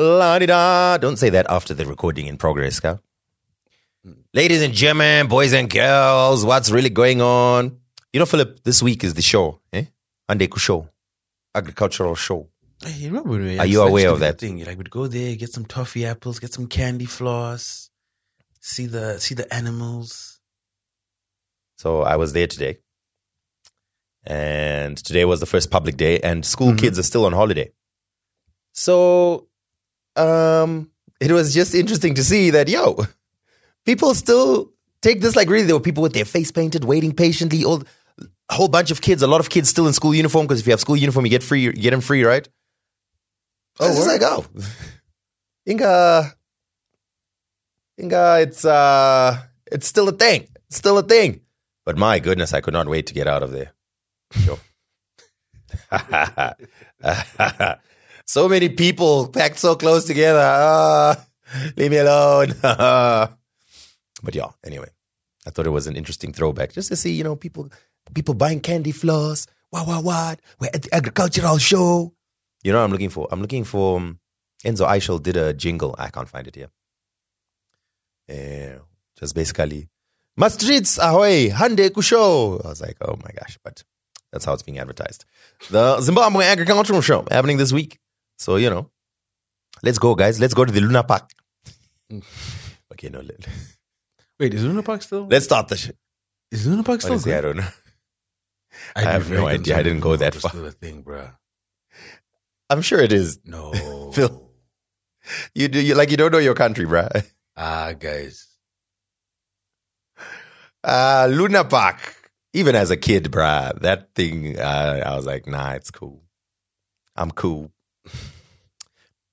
La di da. Don't say that after the recording in progress, ka? Ladies and gentlemen, boys and girls, what's really going on? You know, Philip, this week is the show, eh? Andeku show, agricultural show. Hey, you remember when we Are you aware of that? Thing? Like we'd go there, get some toffee apples, get some candy floss, see the see the animals. So I was there today. And today was the first public day, and school kids are still on holiday. So um, it was just interesting to see that, yo, people still take this like really. There were people with their face painted, waiting patiently. All a whole bunch of kids, a lot of kids still in school uniform because if you have school uniform, you get free, you get them free, right? Oh, it's like oh, Inga, Inga, it's uh, it's still a thing, it's still a thing. But my goodness, I could not wait to get out of there. Yo. so many people packed so close together. Ah, leave me alone. but yeah, anyway, I thought it was an interesting throwback just to see, you know, people people buying candy floss. What, what, what? We're at the agricultural show. You know what I'm looking for? I'm looking for um, Enzo Ishall did a jingle. I can't find it here. Yeah, just basically, my streets, ahoy, hande kusho. I was like, oh my gosh, but that's how it's being advertised. The Zimbabwe Agricultural Show happening this week. So, you know, let's go, guys. Let's go to the Luna Park. okay, no, let, Wait, is Luna Park still? let's start the shit. is Luna Park still? Honestly, I don't know. I'd I have no idea. I didn't go that far. Still a thing, bro. I'm sure it is. No, Phil. You do you like you don't know your country, bro. Ah, guys. Uh Luna Park. Even as a kid, bruh, that thing uh, I was like, nah, it's cool. I'm cool.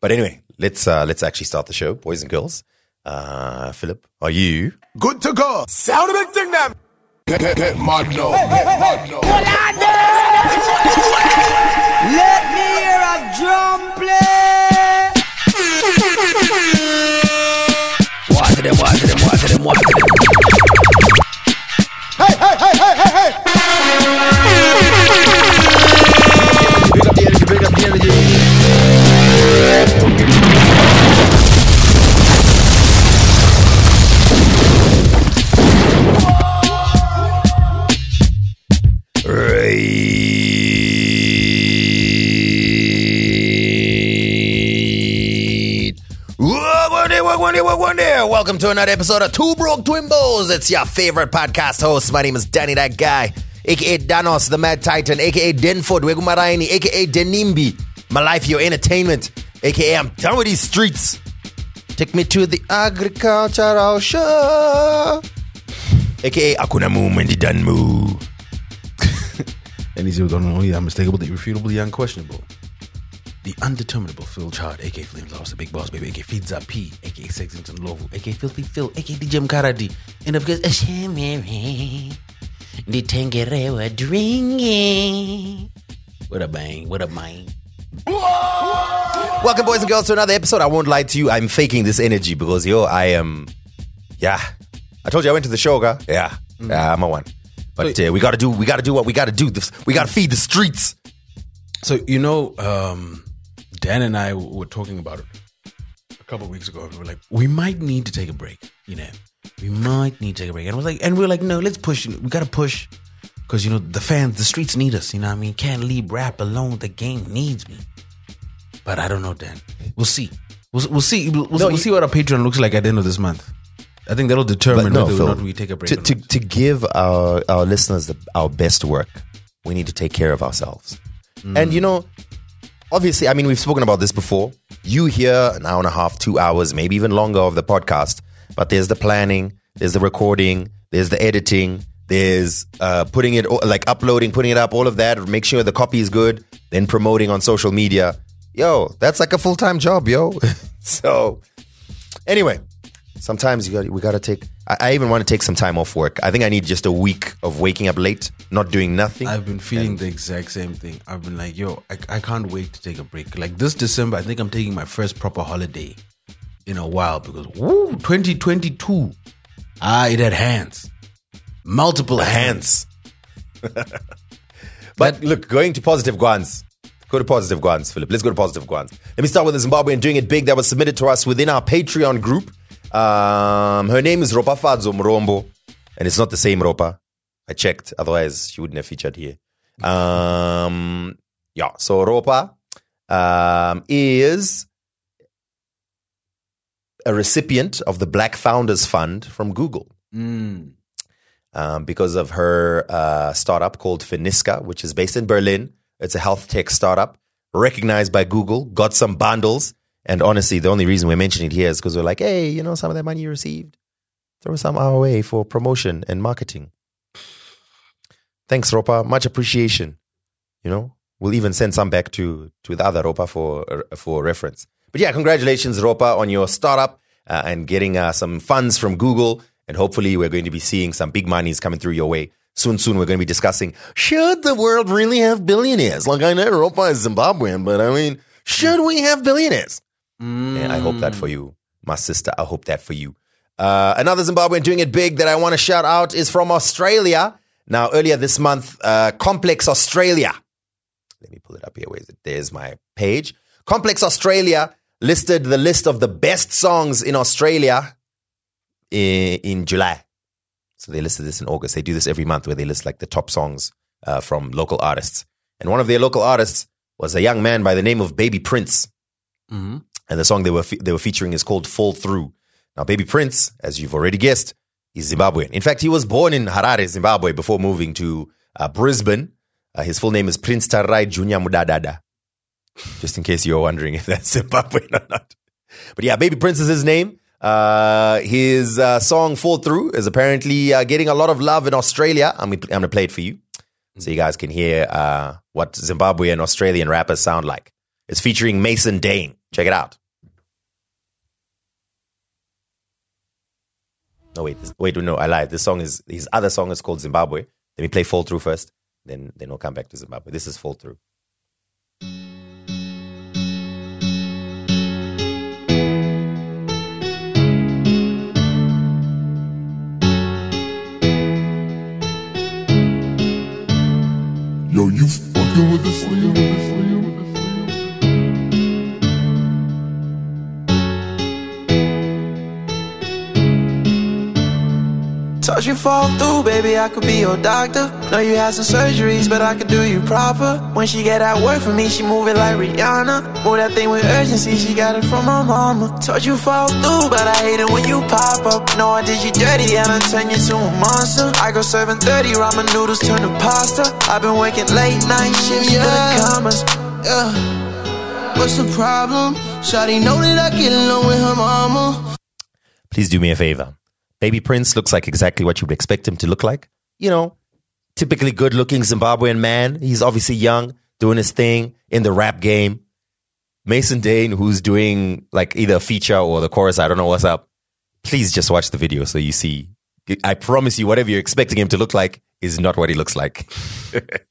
But anyway, let's uh let's actually start the show, boys and girls. Uh Philip, are you Good to go. Sound of the thing them. Let me hear a drum play. Water them, water them, water them, water them. Hey, hey, hey, hey, hey, One day, one day, one day. Welcome to another episode of Two Broke Twin Twimbos. It's your favorite podcast host. My name is Danny, that guy, aka Danos, the Mad Titan, aka Denford, Wegumaraini, aka Denimbi. My life, your entertainment, aka I'm done with these streets. Take me to the agricultural show, aka Akuna Mumendi Danmu. And he's don't know, the unmistakable, the unquestionable. The undeterminable Phil Chard, aka Flames Lost, the Big Boss Baby, aka Feeds Up P, aka Sexington Lovu, aka Filthy Phil, aka DJ Mkaradi. And of course, Ashemere, the Tengere were drinking. What a bang, what a bang. Welcome, boys and girls, to another episode. I won't lie to you, I'm faking this energy because yo, I am, yeah. I told you I went to the show, guy. Yeah, yeah, I'm a one. But uh, we gotta do, we gotta do what we gotta do. This- We gotta feed the streets. So, you know, um, Dan and I were talking about it a couple of weeks ago. and We were like, we might need to take a break, you know. We might need to take a break. And we're like, and we're like, no, let's push. We gotta push. Because, you know, the fans, the streets need us, you know what I mean? Can't leave rap alone. The game needs me. But I don't know, Dan. We'll see. We'll, we'll see. We'll, No, we'll you- see what our Patreon looks like at the end of this month. I think that'll determine no, whether Phil, or not we take a break. to, to, to give our, our listeners the, our best work, we need to take care of ourselves. Mm. And you know, obviously, I mean, we've spoken about this before. You hear an hour and a half, two hours, maybe even longer of the podcast, but there's the planning, there's the recording, there's the editing, there's uh, putting it, like uploading, putting it up, all of that, make sure the copy is good, then promoting on social media. Yo, that's like a full time job, yo. so, anyway, sometimes you got we got to take. I, I even want to take some time off work. I think I need just a week of waking up late, not doing nothing. I've been feeling the exact same thing. I've been like, yo, I, I can't wait to take a break. Like this December, I think I'm taking my first proper holiday in a while because woo, 2022. Ah, it had hands. Multiple hands. hands. but look, going to positive guans. Go to positive guans, Philip. Let's go to positive guans. Let me start with the Zimbabwean doing it big that was submitted to us within our Patreon group. Um, her name is Ropa Fadzo Mrombo, and it's not the same Ropa. I checked, otherwise she wouldn't have featured here. Um, yeah, so Ropa um, is a recipient of the Black Founders Fund from Google um, because of her uh, startup called Finisca, which is based in Berlin. It's a health tech startup recognized by Google, got some bundles. And honestly, the only reason we're mentioning it here is because we're like, hey, you know, some of that money you received, throw some our way for promotion and marketing. Thanks, Ropa. Much appreciation. You know, we'll even send some back to to the other Ropa for for reference. But yeah, congratulations, Ropa, on your startup uh, and getting uh, some funds from Google. And hopefully, we're going to be seeing some big monies coming through your way. Soon, soon, we're going to be discussing should the world really have billionaires? Like, I know Ropa is Zimbabwean, but I mean, should we have billionaires? And I hope that for you, my sister. I hope that for you. Uh, another Zimbabwean doing it big that I want to shout out is from Australia. Now, earlier this month, uh, Complex Australia. Let me pull it up here. Where is it? There's my page. Complex Australia listed the list of the best songs in Australia in, in July. So they listed this in August. They do this every month where they list like the top songs uh, from local artists. And one of their local artists was a young man by the name of Baby Prince. And the song they were fe- they were featuring is called "Fall Through." Now, Baby Prince, as you've already guessed, is Zimbabwean. In fact, he was born in Harare, Zimbabwe, before moving to uh, Brisbane. Uh, his full name is Prince Tarai Junior Mudadada. Just in case you're wondering if that's Zimbabwean or not. But yeah, Baby Prince is his name. Uh, his uh, song "Fall Through" is apparently uh, getting a lot of love in Australia. I'm, I'm going to play it for you, so you guys can hear uh, what Zimbabwean Australian rappers sound like. It's featuring Mason Dane. Check it out. No, wait, wait, no, I lied. This song is his other song is called Zimbabwe. Let me play "Fall Through" first, then then we'll come back to Zimbabwe. This is "Fall Through." Yo, you fucking with this nigga? Told you fall through, baby, I could be your doctor. Know you had some surgeries, but I could do you proper. When she get out work for me, she move it like Rihanna. Move that thing with urgency, she got it from my mama. Told you fall through, but I hate it when you pop up. Know I did you dirty and I turn you to a monster. I go serving 30 ramen noodles, turn to pasta. I've been working late night shifts for the commas. Yeah. What's the problem? Shawty know that I get along with her mama. please do me a favor. Baby Prince looks like exactly what you would expect him to look like. You know, typically good looking Zimbabwean man. He's obviously young, doing his thing in the rap game. Mason Dane, who's doing like either a feature or the chorus, I don't know what's up. Please just watch the video so you see. I promise you, whatever you're expecting him to look like is not what he looks like.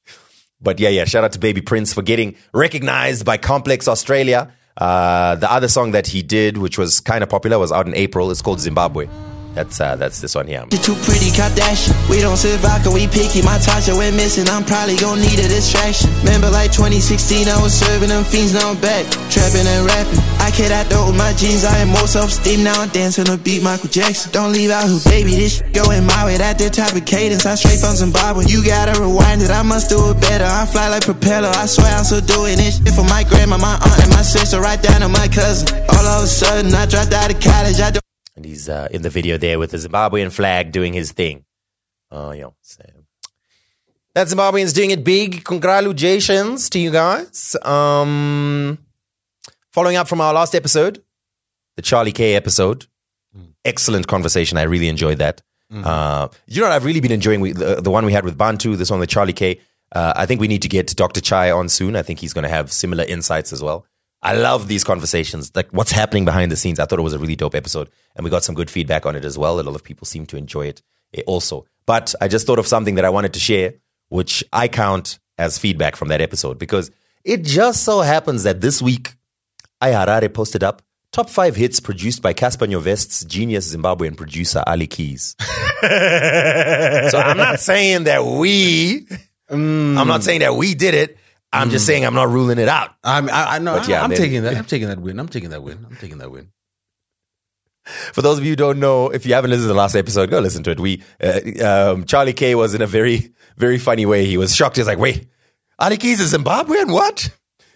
But yeah, yeah, shout out to Baby Prince for getting recognized by Complex Australia. Uh, the other song that he did, which was kind of popular, was out in April. It's called Zimbabwe. That's uh, that's this one here. Too pretty, Kardashian. We don't sit vodka, we picky. My Tasha went missing. I'm probably gonna need a distraction. Remember, like 2016, I was serving them fiends. Now I'm back, trapping and rapping. I kid out though with my jeans. I am more self-esteem. Now I'm dancing to beat Michael Jackson. Don't leave out who, baby. This shit going my way. That the type of cadence. I straight from Zimbabwe. You gotta rewind it. I must do it better. I fly like propeller. I swear I'm still doing this shit for my grandma, my aunt, and my sister. Right down to my cousin. All of a sudden, I dropped out of college. I. And he's uh, in the video there with the Zimbabwean flag doing his thing. Oh, yeah. So. That Zimbabwean's doing it big. Congratulations to you guys. Um, following up from our last episode, the Charlie K episode. Excellent conversation. I really enjoyed that. Uh, you know what I've really been enjoying? We, the, the one we had with Bantu, this one with Charlie K. Uh, I think we need to get Dr. Chai on soon. I think he's going to have similar insights as well. I love these conversations, like what's happening behind the scenes. I thought it was a really dope episode, and we got some good feedback on it as well. A lot of people seem to enjoy it eh, also. But I just thought of something that I wanted to share, which I count as feedback from that episode because it just so happens that this week, iHarare posted up top five hits produced by Cassper Nyovest's genius Zimbabwean producer Ali Keys. so I'm not saying that we, I'm not saying that we did it. I'm just saying I'm not ruling it out. I'm, I, I know. But yeah, I'm man. taking that. I'm taking that win. I'm taking that win. I'm taking that win. For those of you who don't know, if you haven't listened to the last episode, go listen to it. We uh, um, Charlie K was in a very very funny way. He was shocked. He's like, "Wait, Ali Keys is Zimbabwean? What?"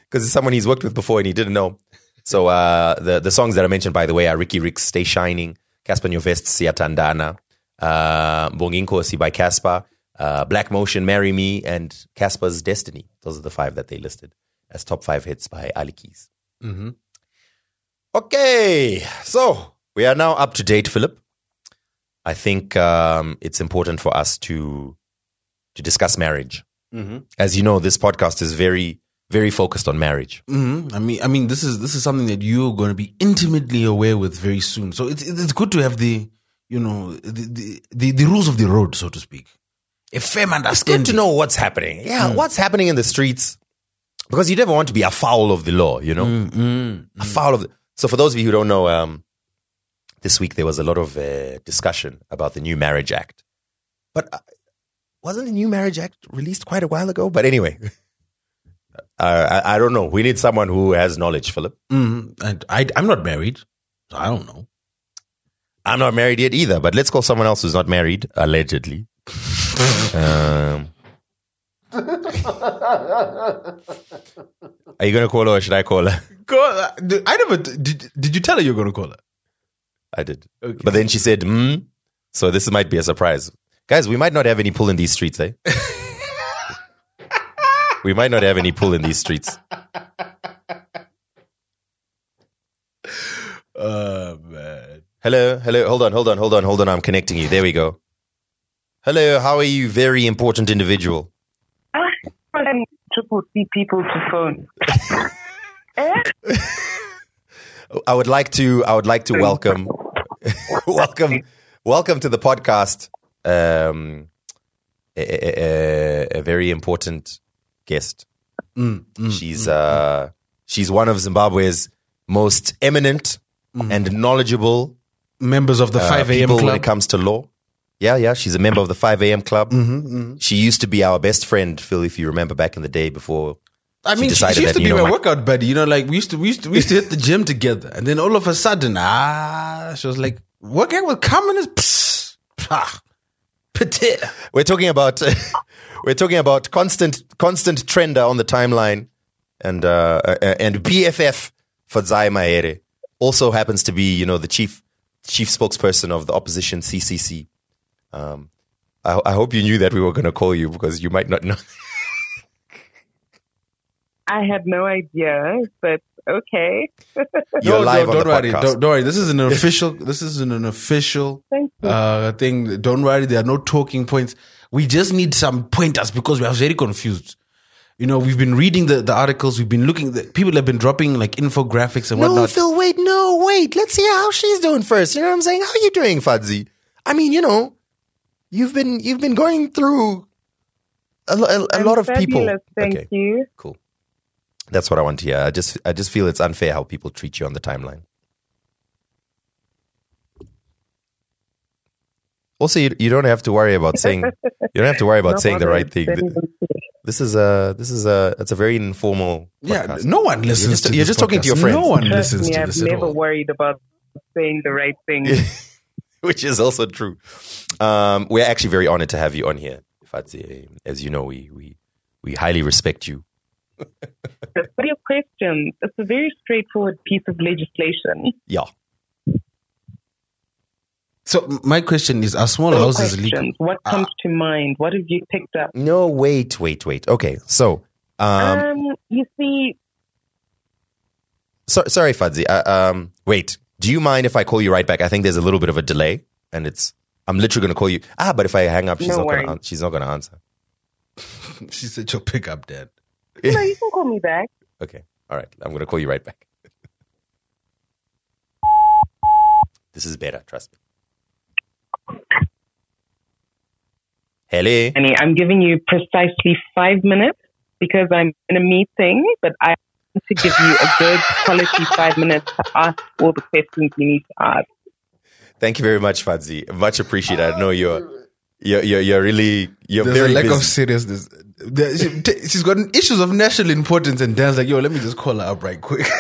Because it's someone he's worked with before and he didn't know. So uh, the the songs that I mentioned, by the way, are Riky Rick's "Stay Shining," Cassper Nyovest "Siyathandana," uh, Bonginkosi by Cassper, uh, Black Motion "Marry Me," and Cassper's "Destiny." Those are the five that they listed as top five hits by Ali Keys. Okay, so we are now up to date, Philip. I think um, it's important for us to to discuss marriage. As you know, this podcast is very very focused on marriage. hmm I mean, I mean, this is this is something that you're going to be intimately aware with very soon. So it's it's good to have the you know the the, the, the rules of the road, so to speak. A firm It's understanding. good to know what's happening. Yeah, what's happening in the streets because you never want to be a foul of the law. You know, a foul of. The, so for those of you who don't know, um, this week there was a lot of uh, discussion about the new Marriage Act, but uh, wasn't the new Marriage Act released quite a while ago? But anyway. Uh, I, I don't know. We need someone who has knowledge, Philip. Mhm. And I I'm not married, so I don't know. I'm not married yet either, but let's call someone else who's not married, allegedly. Um, are you going to call her or should I call her? Go, I never did. Did you tell her you're going to call her? I did. But then she said, hmm. So this might be a surprise. Guys, we might not have any pull in these streets, eh? we might not have any pull in these streets. Oh man. Hello, hello. Hold on, hold on, hold on, hold on. I'm connecting you. There we go. Hello, how are you? Very important individual. and triple C people to phone. I would like to. I would like to welcome, welcome, welcome to the podcast. Um, a, a- a- a very important guest. she's uh, she's one of Zimbabwe's most eminent and knowledgeable Members of the uh, 5 a.m. people when it comes to law. Yeah, yeah, she's a member of the 5 a.m. club. She used to be our best friend, Phil, if you remember back in the day before. I mean, she, she used that, to you be know, my workout buddy. You know, like we used to, we used to, we used to hit the gym together, and then all of a sudden, ah, she was like, "Working with communists." Psst, ah, petit. We're talking about we're talking about constant constant trender on the timeline, and uh, uh, and BFF Fadzayi Mahere also happens to be you know the chief chief spokesperson of the opposition CCC. Um, I, I hope you knew that we were going to call you because you might not know. I had no idea, but okay. You're No, live no, on don't the worry, podcast. don't, don't worry. This is an official. this is an, an official Thank you. uh, thing. Don't worry, there are no talking points. We just need some pointers because we are very confused. You know, we've been reading the, the articles. We've been looking. The, people have been dropping like infographics and No, whatnot. No, Phil, wait, no, wait. Let's see how she's doing first. You know what I'm saying? How are you doing, Fadzi? I mean, you know, you've been you've been going through a, lo- a, a I'm lot of people. Thank okay, you. cool. That's what I want to hear. I just I just feel it's unfair how people treat you on the timeline. Also, you, you don't have to worry about saying you don't have to worry about No saying the right thing. sending them to me. This is a this is a it's a very informal. yeah, no one listens. just- to you're this just talking to your podcast. friends. No one Trust listens me, to I've this at never worried about saying the right thing. which is also true. Um, we're actually very honored to have you on here, Fadzi. As you know, we we we highly respect you. What are your questions? It's a very straightforward piece of legislation. Yeah. So my question is: Are small What houses questions? legal? What comes to mind? What have you picked up? No, wait, wait, wait. Okay, so um, Um, you see, so, sorry, Fadzi. Uh, um, wait. Do you mind if I call you right back? I think there's a little bit of a delay, and it's I'm literally going to call you. Ah, but if I hang up, she's No not going to. She's not going to answer. She said, "You'll pick up, Dad." no, you can call me back. Okay. All right. I'm going to call you right back. this is better. Trust me. Hello. Annie, I'm giving you precisely five minutes because I'm in a meeting, but I want to give you a good quality five minutes to ask all the questions you need to ask. Thank you very much, Fadzi. Much appreciated. I know you're you're, you're, you're really, you're There's very a lack busy. of seriousness. She- t- She's got issues of national importance, and Dan's like, "Yo, let me just call her up right quick."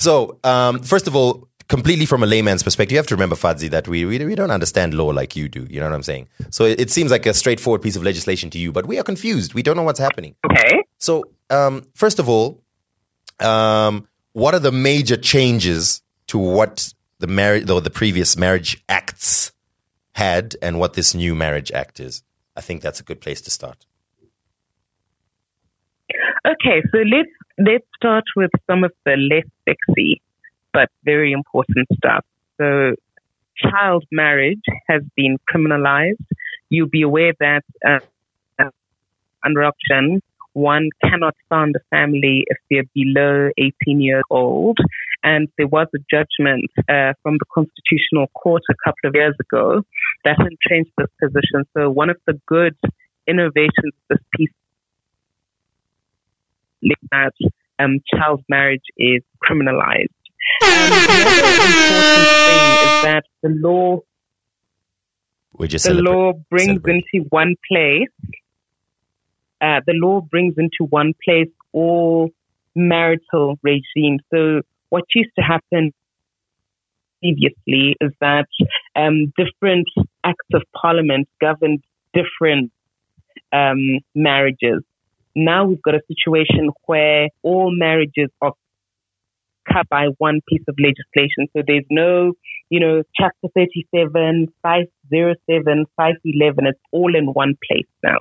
So, um, first of all, completely from a layman's perspective, you have to remember, Fadzi, that we, we we don't understand law like you do. You know what I'm saying? So it, it seems like a straightforward piece of legislation to you, but we are confused. We don't know what's happening. Okay. So, um, first of all, um, what are the major changes to what the marriage, though the previous marriage acts had, and what this new marriage act is? I think that's a good place to start. Okay, so let's let's start with some of the less sexy but very important stuff. So, child marriage has been criminalized. You'll be aware that uh, uh, under option, one cannot found a family if they're below 18 years old. And there was a judgment uh, from the Constitutional Court a couple of years ago that entrenched this position. So, one of the good innovations of this piece that um, child marriage is criminalized. And important thing is that the law We just the celebrate- law brings celebrate. into one place uh, the law brings into one place all marital regimes. So what used to happen previously is that um, different acts of parliament governed different um, marriages. Now we've got a situation where all marriages are cut by one piece of legislation. So there's no, you know, chapter 37, 507, 511. It's all in one place now.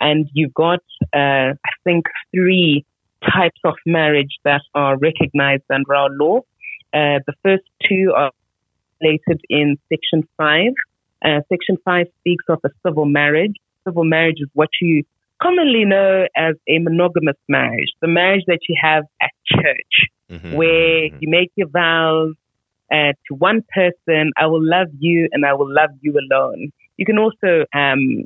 And you've got, uh, I think, three types of marriage that are recognized under our law. Uh, the first two are related in Section 5. Uh, Section 5 speaks of a civil marriage. Civil marriage is what you commonly know as a monogamous marriage, the marriage that you have at church, Mhm, where mhm. you make your vows uh, to one person, I will love you and I will love you alone. You can also um,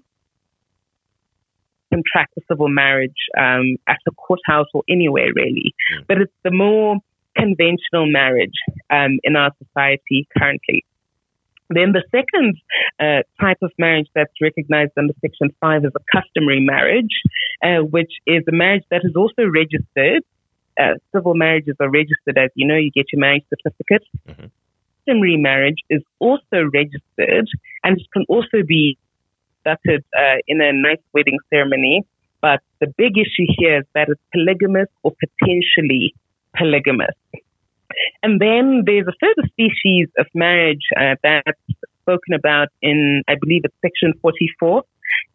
contract a civil marriage um, at a courthouse or anywhere, really. Mm. But it's the more conventional marriage um, in our society currently. Then the second uh, type of marriage that's recognized under Section 5 is a customary marriage, uh, which is a marriage that is also registered. Uh, civil marriages are registered, as you know, you get your marriage certificate. Mhm. Customary marriage is also registered and it can also be conducted uh, in a nice wedding ceremony. But the big issue here is that it's polygamous or potentially polygamous. And then there's a further species of marriage uh, that's spoken about in, I believe it's section 44.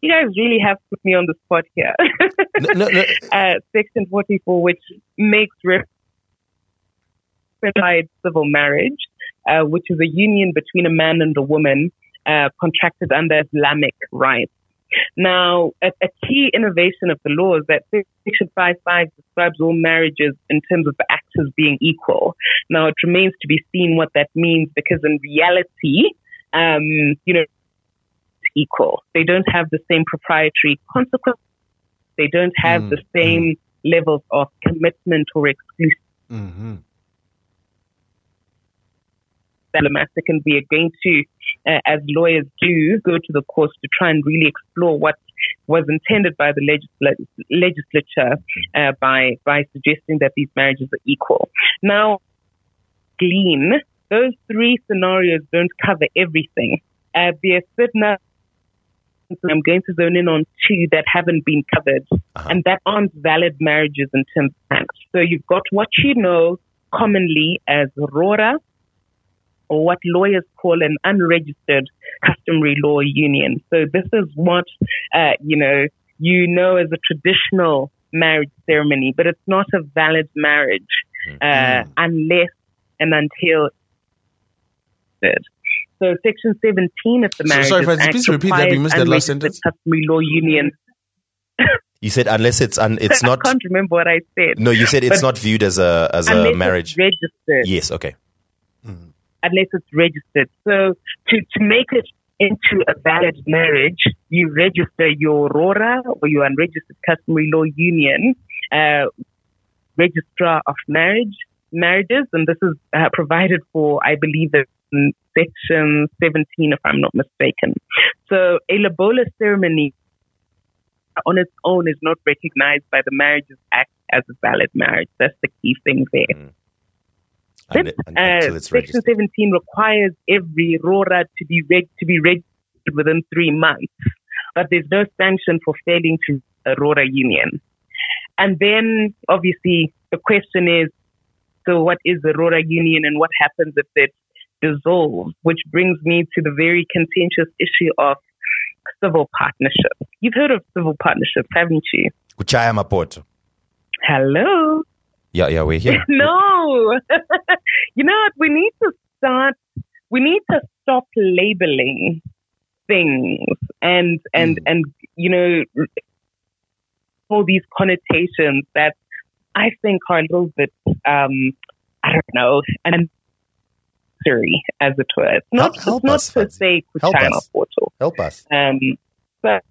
You guys really have put me on the spot here. No, no, no. uh, section 44, which makes reference to civil marriage, uh, which is a union between a man and a woman uh, contracted under Islamic rites. Now, a, a key innovation of the law is that Section 5.5 describes all marriages in terms of the actors being equal. Now, it remains to be seen what that means because in reality, um, you know, equal. They don't have the same proprietary consequences. They don't have Mm, the same levels of commitment or exclusivity mm-hmm. problematic, and we are going to, uh, as lawyers do, go to the courts to try and really explore what was intended by the legisla- legislature uh, by by suggesting that these marriages are equal. Now, glean those three scenarios don't cover everything. Uh, there are certain I'm going to zone in on two that haven't been covered, and that aren't valid marriages in terms of tax. So you've got what you know commonly as RORA, or what lawyers call an unregistered customary law union. So this is what, uh, you know, you know as a traditional marriage ceremony, but it's not a valid marriage uh, unless and until so Section 17 of the So- Marriage sorry, Act Francis, please repeat that. We missed that last sentence. Customary law union. You said unless it's un, it's not. I can't remember what I said. No, you said it's not viewed as a as a marriage. registered. Yes. Okay. Unless it's registered. So to, to make it into a valid marriage, you register your RORA or your unregistered customary law union, uh, registrar of marriage marriages, and this is uh, provided for, I believe, in section 17, if I'm not mistaken. So a lobola ceremony on its own is not recognized by the Marriages Act as a valid marriage. That's the key thing there. Mm. And it- and Uh, it's Section registered. 17 requires every RORA to be reg- to be registered within three months, but there's no sanction for failing to a RORA union. And then, obviously, the question is, so what is a RORA union and what happens if it dissolves? Which brings me to the very contentious issue of civil partnership. You've heard of civil partnerships, haven't you? Kuchaya Mapoto. Hello. Yeah, yeah, we're here. no. you know what? We need to start. We need to stop labeling things and and and you know all these connotations that I think are a little bit um I don't know and sorry as it were. It's not Help- help not us, per se Help us. Portal. Help us. Um but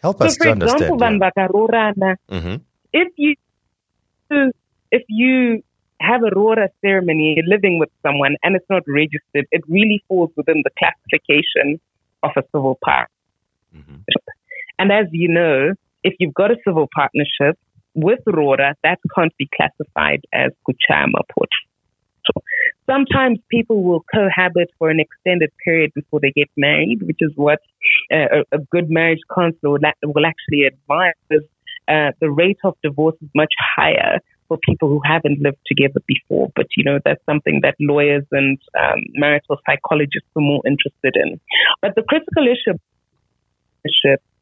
Help so for example, understand. Yeah. hmm if you if you have a Rora ceremony, you're living with someone and it's not registered, it really falls within the classification of a civil partnership. hmm And as you know, if you've got a civil partnership with Rora, that can't be classified as Kuchama Port. Sometimes people will cohabit for an extended period before they get married, which is what uh, a, a good marriage counselor will, will actually advise. Uh, the rate of divorce is much higher for people who haven't lived together before. But, you know, that's something that lawyers and um, marital psychologists are more interested in. But the critical issue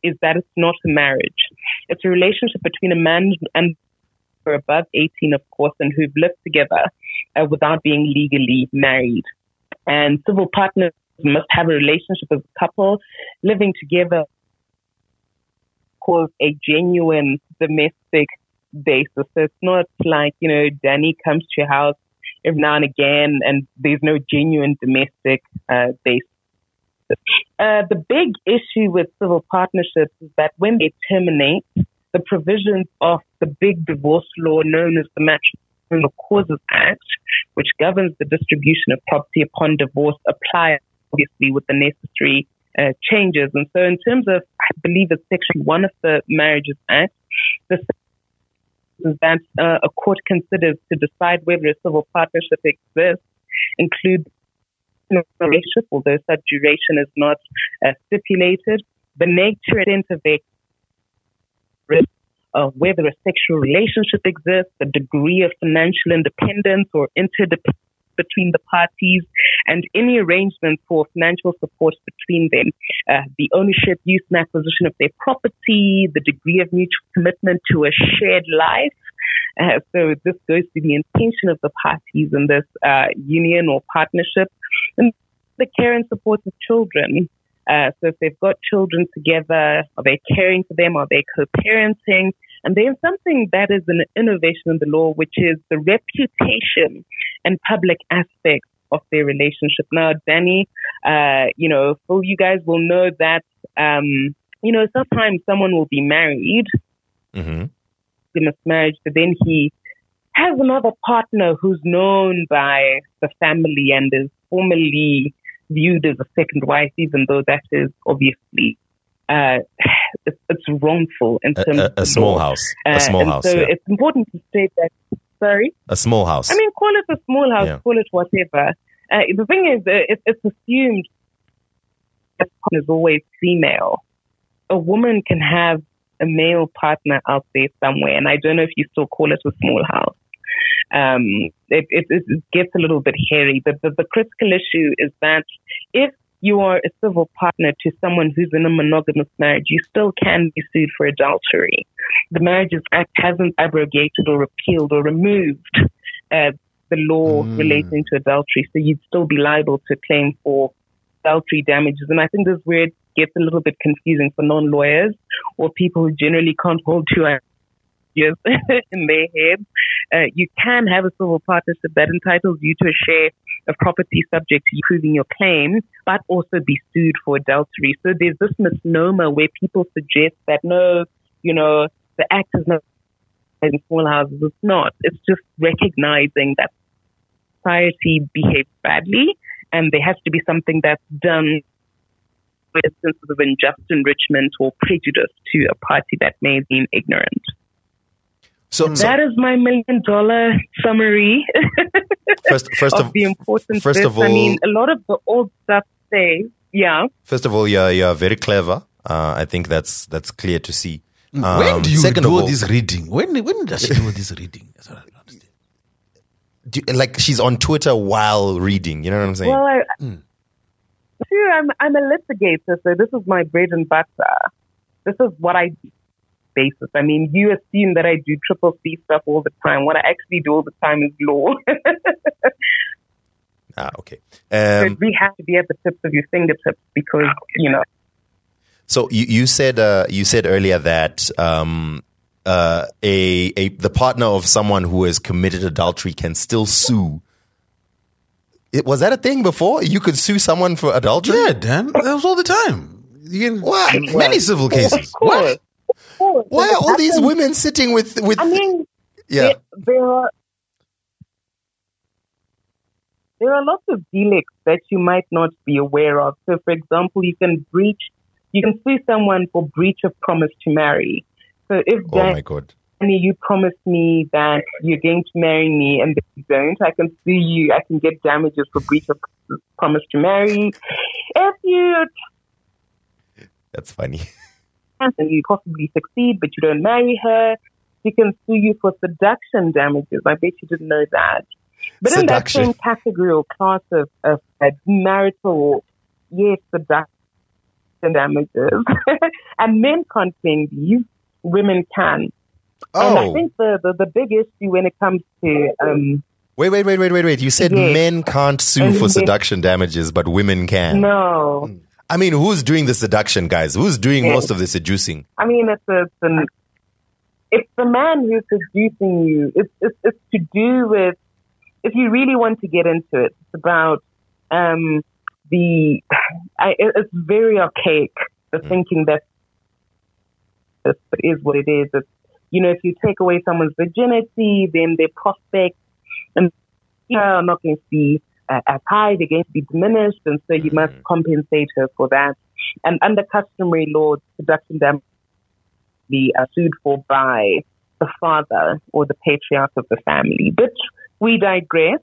is that it's not a marriage. It's a relationship between a man and who are above 18, of course, and who've lived together uh, without being legally married. And civil partners must have a relationship as a couple, living together, cause a genuine domestic basis. So it's not like, you know, Danny comes to your house every now and again and there's no genuine domestic uh, basis. Uh, the big issue with civil partnerships is that when they terminate, the provisions of the big divorce law known as the Matrimonial Causes Act, which governs the distribution of property upon divorce, apply obviously with the necessary uh, changes. And so, in terms of, I believe it's section one of the Marriages Act, the that uh, a court considers to decide whether a civil partnership exists include relationship, although such duration is not uh, stipulated, the nature and extent of whether a sexual relationship exists, the degree of financial independence or interdependence between the parties, and any arrangement for financial support between them, uh, the ownership, use, and acquisition of their property, the degree of mutual commitment to a shared life. Uh, so this goes to the intention of the parties in this uh, union or partnership, and the care and support of children. Uh, so if they've got children together, are they caring for them? Are they co-parenting? And there's something that is an innovation in the law, which is the reputation and public aspects of their relationship. Now, Danny, uh, you know, Phil, you guys will know that, um, you know, sometimes someone will be married, mm-hmm. in a marriage, but then he has another partner who's known by the family and is formally viewed as a second wife, even though that is obviously uh, it's, it's wrongful in A, terms a, of a small house. Uh, A small house. So yeah. it's important to state that. Sorry. A small house. I mean, call it a small house, Yeah. call it whatever. Uh, the thing is, uh, it, it's assumed that is always female. A woman can have a male partner out there somewhere, and I don't know if you still call it a small house. Um, it, it, it gets a little bit hairy, but the, the critical issue is that if you are a civil partner to someone who's in a monogamous marriage, you still can be sued for adultery. The Marriages Act hasn't abrogated or repealed or removed uh, the law Mm. relating to adultery, so you'd still be liable to claim for adultery damages. And I think this is where it gets a little bit confusing for non-lawyers or people who generally can't hold two in their heads. Uh, you can have a civil partnership that entitles you to a share of property subject to proving your claim, but also be sued for adultery. So there's this misnomer where people suggest that no, you know, the act is not in small houses. It's not. It's just recognizing that society behaves badly, and there has to be something that's done with sense of unjust enrichment or prejudice to a party that may have been ignorant. So, so That is my million dollar summary first, first of of the important first bits. of all, I mean, a lot of the old stuff stays. Yeah. first of all, you're you're very clever. Uh, I think that's that's clear to see. when Um, do you second do all, this reading? When when does she do this reading? I don't understand. you- like she's on Twitter while reading. You know what I'm saying? Well, I, Hmm. sure, I'm, I'm a litigator, so this is my bread and butter. This is what I do basis. I mean, you assume that I do triple C stuff all the time. What I actually do all the time is law. ah, okay. Um, we have to be at the tips of your fingertips because, you know, So you, you said uh, you said earlier that um, uh, a, a the partner of someone who has committed adultery can still sue. It, was that a thing before? You could sue someone for adultery. Yeah, Dan, that was all the time. You can, What? Many civil cases. of course. Why are all these women sitting with with? I mean, yeah, there, are there are lots of delicts that you might not be aware of. So, for example, you can breach, you can sue someone for breach of promise to marry. So, if oh Dan- my god. You promised me that you're going to marry me and then you don't, I can sue you. I can get damages for breach of promise to marry. If you That's funny. and you possibly succeed, but you don't marry her, she can sue you for seduction damages. I bet you didn't know that. But in that Seduction. same category or class of, of uh, marital, yes, seduction damages, and men can't claim these, women can. And I Oh, think the, the, the big issue when it comes to um, wait, wait, wait, wait, wait, wait. You said Yes. men can't sue And for seduction damages, but women can. no, I mean, who's doing the seduction, guys? Who's doing Yes. most of the seducing? I mean, it's it's, it's the man who's seducing you. It's, it's, it's to do with, if you really want to get into it, it's about um, the, I, it's very archaic, the thinking that this is what it is. It's, you know, if you take away someone's virginity, then their prospects and you know, are not going to uh, as high, they're going to be diminished, and so you must compensate her for that. And under customary law, seduction damage be uh, sued for by the father or the patriarch of the family. But we digress.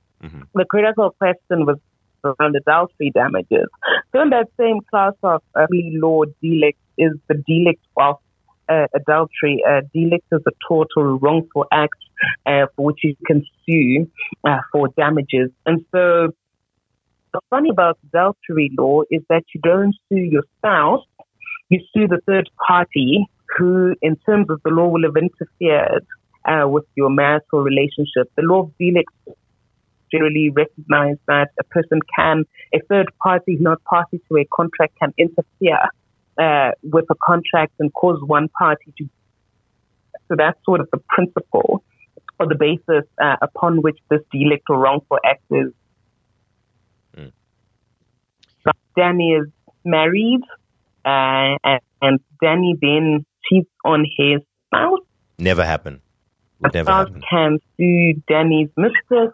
The critical question was around adultery damages. So in that same class of early law delict is the delict of uh, adultery. Uh, delict is a tort or wrongful act uh, for which you can sue uh, for damages. And so what's funny about adultery law is that you don't sue your spouse, you sue the third party who, in terms of the law, will have interfered uh, with your marital relationship. The law of delict generally recognize that a person can, a third party, not party to a contract, can interfere uh, with a contract and cause one party to. So that's sort of the principle or the basis uh, upon which this delict or wrongful act is. Danny is married, uh, and, and Danny then cheats on his spouse. Never happen. Would never spouse happen. can sue Danny's mistress.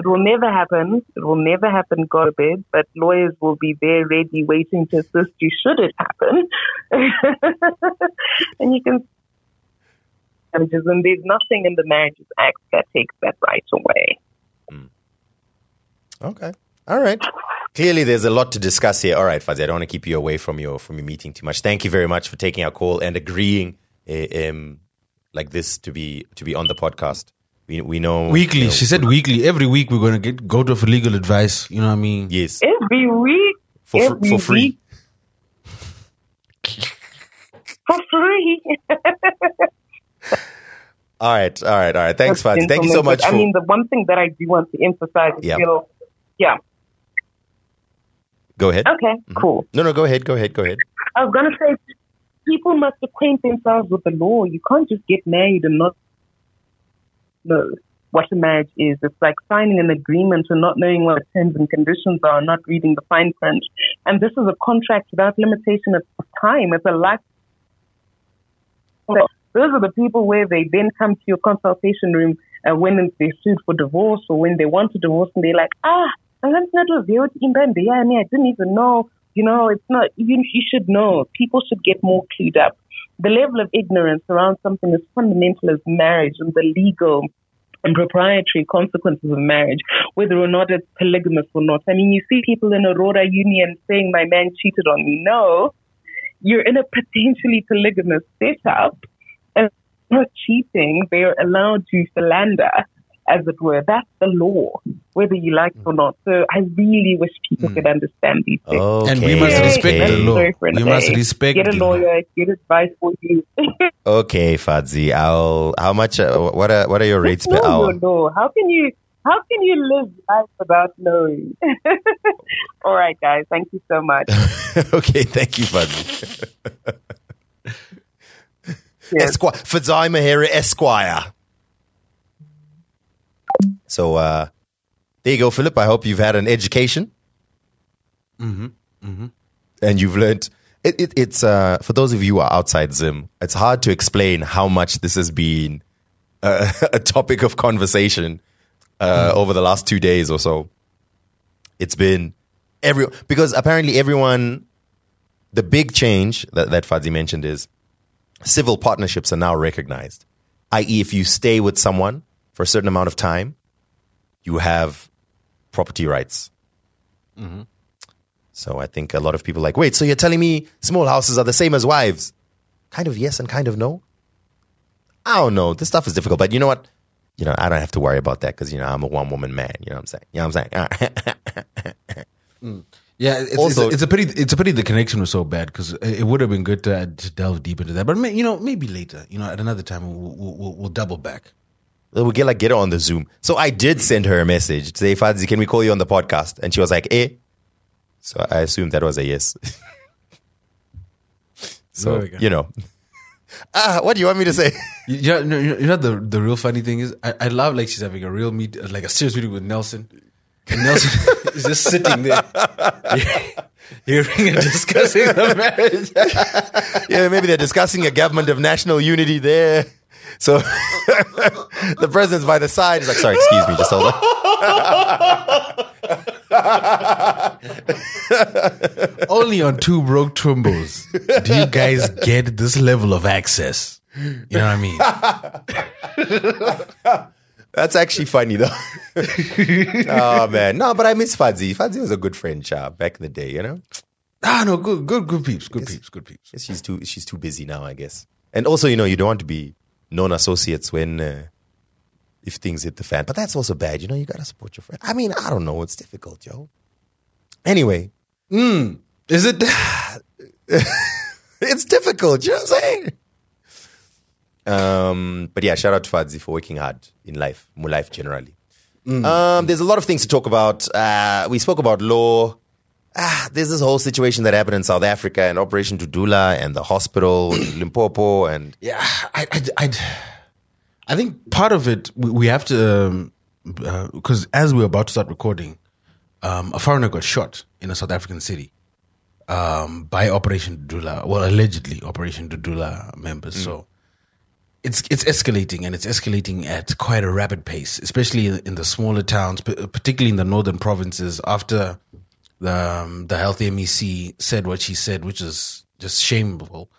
It will never happen. It will never happen, God forbid, but lawyers will be there ready waiting to assist you should it happen. and you can and there's nothing in the Marriages Act that takes that right away. Okay. All right. Clearly, there's a lot to discuss here. All right, Fuzzy, I don't want to keep you away from your from your meeting too much. Thank you very much for taking our call and agreeing um, like this to be to be on the podcast. We we know Weekly. you know, She said weekly. Every week we're gonna get go to for legal advice. You know what I mean? yes Every week, for fr- every for free. week, for free. All right, all right, all right. Thanks, Fuzzy. Thank you so much for. I mean, the one thing that I do want to emphasize is, Yeah. you know, yeah, go ahead. okay, mm-hmm. cool. No, no, go ahead. Go ahead. Go ahead. I was gonna say, people must acquaint themselves with the law. You can't just get married and not know what a marriage is. It's like signing an agreement and not knowing what the terms and conditions are, not reading the fine print. And this is a contract without limitation of time. It's a life. Those are the people where they then come to your consultation room uh, when they sued for divorce or when they want to divorce and they're like, ah, I'm going to do it in I didn't even know. You know, it's not, you, you should know. People should get more clued up. The level of ignorance around something as fundamental as marriage and the legal and proprietary consequences of marriage, whether or not it's polygamous or not. I mean, you see people in Aurora Union saying, my man cheated on me. No, you're in a potentially polygamous setup and not cheating. They're allowed to philander as it were. That's the law, whether you like it or not. So I really wish people Hmm. could understand these things. Okay. And we must Yay, respect let's the law. go for We must respect Get a lawyer, get advice for you. Okay, Fadzi. I'll. How much? Uh, what are What are your rates per hour? your law. How can you? How can you live life without knowing? All right, guys. Thank you so much. okay, thank you, Fadzi. Yes. Esquire, Fadzayi Mahere Esquire. So uh, there you go, Philip. I hope you've had an education. Mm-hmm. And you've learned. It, it, it's uh, for those of you who are outside Zim. It's hard to explain how much this has been uh, a topic of conversation uh, over the last two days or so. It's been every because apparently everyone. The big change that that Fadzi mentioned is civil partnerships are now recognized. I.e., if you stay with someone for a certain amount of time, you have property rights. Mm-hmm. So I think a lot of people are like, wait, so you're telling me small houses are the same as wives? Kind of yes and kind of no. I don't know. This stuff is difficult, but you know what? You know, I don't have to worry about that because you know I'm a one woman man. You know what I'm saying? You know what I'm saying? Mm. Yeah, it's, Also- it's, a, it's a pity. It's a pity the connection was so bad because it would have been good to, uh, to delve deep into that. But may, you know, maybe later. You know, at another time we'll, we'll, we'll double back. We get like get her on the Zoom. So I did send her a message to say, Fadzi, can we call you on the podcast? And she was like, eh. So I assumed that was a yes. so you know, ah, what do you want me to say? You, you know, you know- you know the the real funny thing is, I, I love like she's having a real meet, like a serious meeting with Nelson. And Nelson is just sitting there, hearing and discussing the marriage. yeah, maybe they're discussing a government of national unity there. So the president's by the side. He's like, sorry, excuse me, just hold on. Only on two broke trumbos do you guys get this level of access. You know what I mean? That's actually funny though. oh man, no, but I miss Fadzi. Fadzi was a good friend, Cha, back in the day. You know, Ah, no, good, good, good peeps, good peeps, good peeps. Guess she's too she's too busy now, I guess. And also, you know, you don't want to be known associates when uh, if things hit the fan. But that's also bad. You know, you gotta support your friend. I mean, I don't know. It's difficult, yo. Anyway, Is it? it's difficult. You know what I'm saying? Um, but yeah, shout out to Fadzi for working hard in life, more life generally. Um, there's a lot of things to talk about. Uh, we spoke about law. Ah, there's this whole situation that happened in South Africa and Operation Dudula and the hospital in Limpopo and Yeah, I, I, I, I think part of it we, we have to because as we're about to start recording, um, a foreigner got shot in a South African city um, by Operation Dudula. Well, allegedly Operation Dudula members. So it's it's escalating and it's escalating at quite a rapid pace, especially in, the smaller towns, particularly in the northern provinces. After um, the health MEC said what she said, which is just shameful.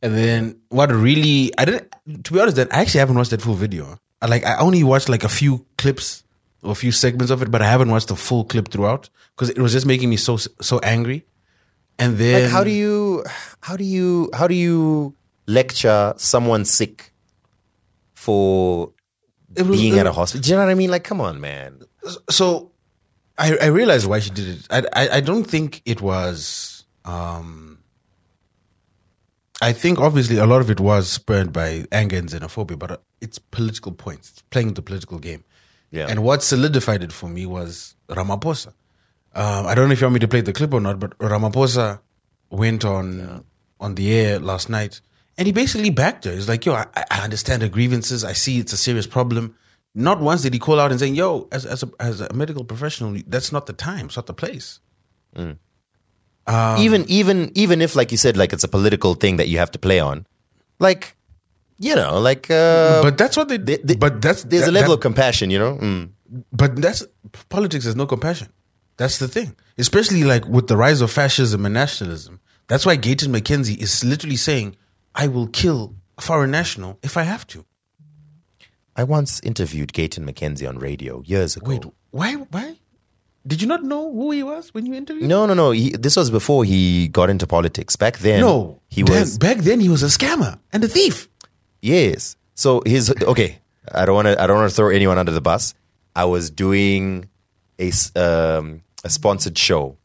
And then what really I didn't to be honest, that I actually haven't watched that full video. I like I only watched like a few clips or a few segments of it, but I haven't watched the full clip throughout because it was just making me so so angry. And then like how do you how do you how do you lecture someone sick for was- being at a hospital? Do you know what I mean? Like, come on, man. so I, I realized why she did it. I, I I don't think it was. Um, I think obviously a lot of it was spurred by anger and xenophobia, but uh, it's political points. It's playing the political game. Yeah. And what solidified it for me was Ramaphosa. Um, I don't know if you want me to play the clip or not, but Ramaphosa went on on the air last night, and he basically backed her. He's like, "Yo, I, I understand her grievances. I see it's a serious problem." Not once did he call out and saying, "Yo, as as a, as a medical professional, that's not the time. It's not the place." even even even if like you said like it's a political thing that you have to play on like you know, like, uh, but that's what they. they- they- but that's there's that- a level that- of compassion, you know. Mm. But that's politics has no compassion. That's the thing. Especially like with the rise of fascism and nationalism. That's why Gayton McKenzie is literally saying, I will kill a foreign national if I have to. I once interviewed Gayton McKenzie on radio years ago. Wait, why why? Did you not know who he was when you interviewed? No, no, no. He, this was before he got into politics. Back then, No. he Dan- was back then he was a scammer and a thief. yes. So his okay. I don't want to. I don't want to throw anyone under the bus. I was doing a um, a sponsored show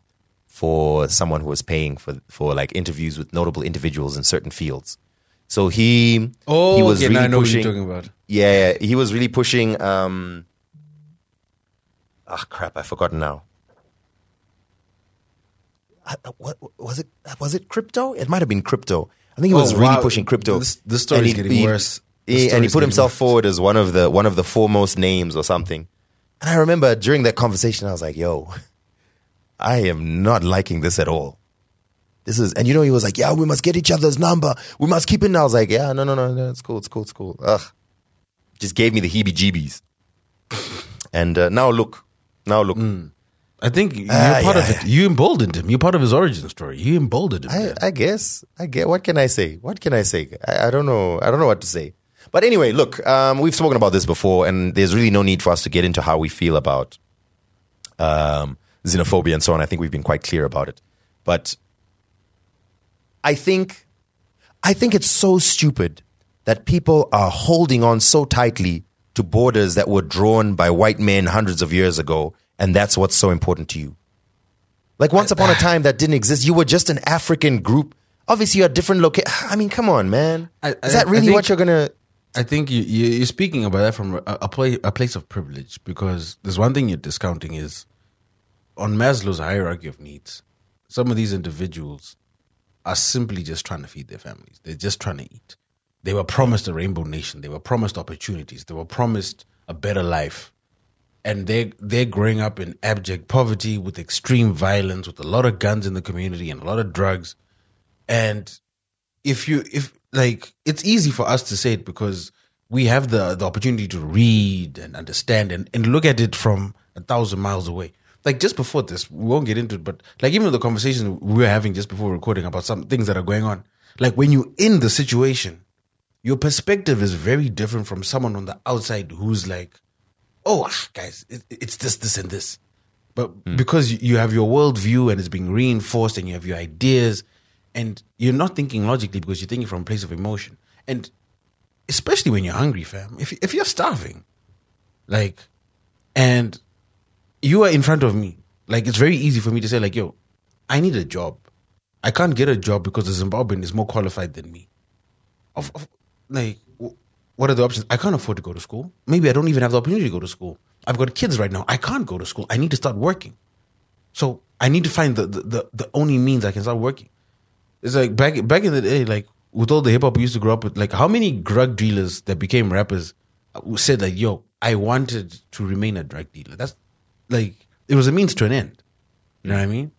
for someone who was paying for for like interviews with notable individuals in certain fields. So he he was okay, really now I know pushing. what you're talking about. Yeah, yeah, he was really pushing. Um, ah, crap! I forgot now. I- I- What was it? Was it crypto? It might have been crypto. I think he was Oh, really wow. pushing crypto. This- this story And is he- getting he- worse. He- and he put himself worse. forward as one of the one of the foremost names or something. And I remember during that conversation, I was like, "Yo, I am not liking this at all." This is, and you know, he was like, "Yeah, we must get each other's number. We must keep it." And I was like, "Yeah, no, no, no, no, it's cool, it's cool, it's cool." Ugh, just gave me the heebie-jeebies. And uh, now look, now look, I think you're Ah, part yeah, of it. You emboldened him. You're part of his origin story. You emboldened him. I. I guess, I get. What can I say? What can I say? I, I don't know. I don't know what to say. But anyway, look, um, we've spoken about this before, and there's really no need for us to get into how we feel about um, xenophobia and so on. I think we've been quite clear about it. But I think, I think it's so stupid that people are holding on so tightly to borders that were drawn by white men hundreds of years ago, and that's what's so important to you. Like once upon a time that didn't exist. You were just an African group. Obviously, you're a different location. I mean, come on, man. I- Is that really think- what you're gonna? I think you, you you're speaking about that from a, a, play, a place of privilege because there's one thing you're discounting is on Maslow's hierarchy of needs. Some of these individuals are simply just trying to feed their families. They're just trying to eat. They were promised a rainbow nation. They were promised opportunities. They were promised a better life, and they they're growing up in abject poverty with extreme violence, with a lot of guns in the community and a lot of drugs, and if you if like it's easy for us to say it because we have the the opportunity to read and understand and, and look at it from a thousand miles away like just before this we won't get into it but like even the conversation we were having just before recording about some things that are going on. Like when you're in the situation your perspective is very different from someone on the outside who's like oh ah, guys it, it's this this and this. But because you- you have your worldview and it's being reinforced and you have your ideas and you're not thinking logically because you're thinking from a place of emotion. And especially when you're hungry fam if, if you're starving like and you are in front of me. Like it's very easy for me to say like yo i need a job. I can't get a job because the zimbabwean is more qualified than me. Of, of like w- what are the options? I can't afford to go to school. Maybe i don't even have the opportunity to go to school. I've got kids right now. I can't go to school. I need to start working. So i need to find the the, the, the only means i can start working. It's like back back in the day like with all the hip hop we used to grow up with like how many drug dealers that became rappers uh, said like yo i wanted to remain a drug dealer. That's like it was a means to an end you know what i mean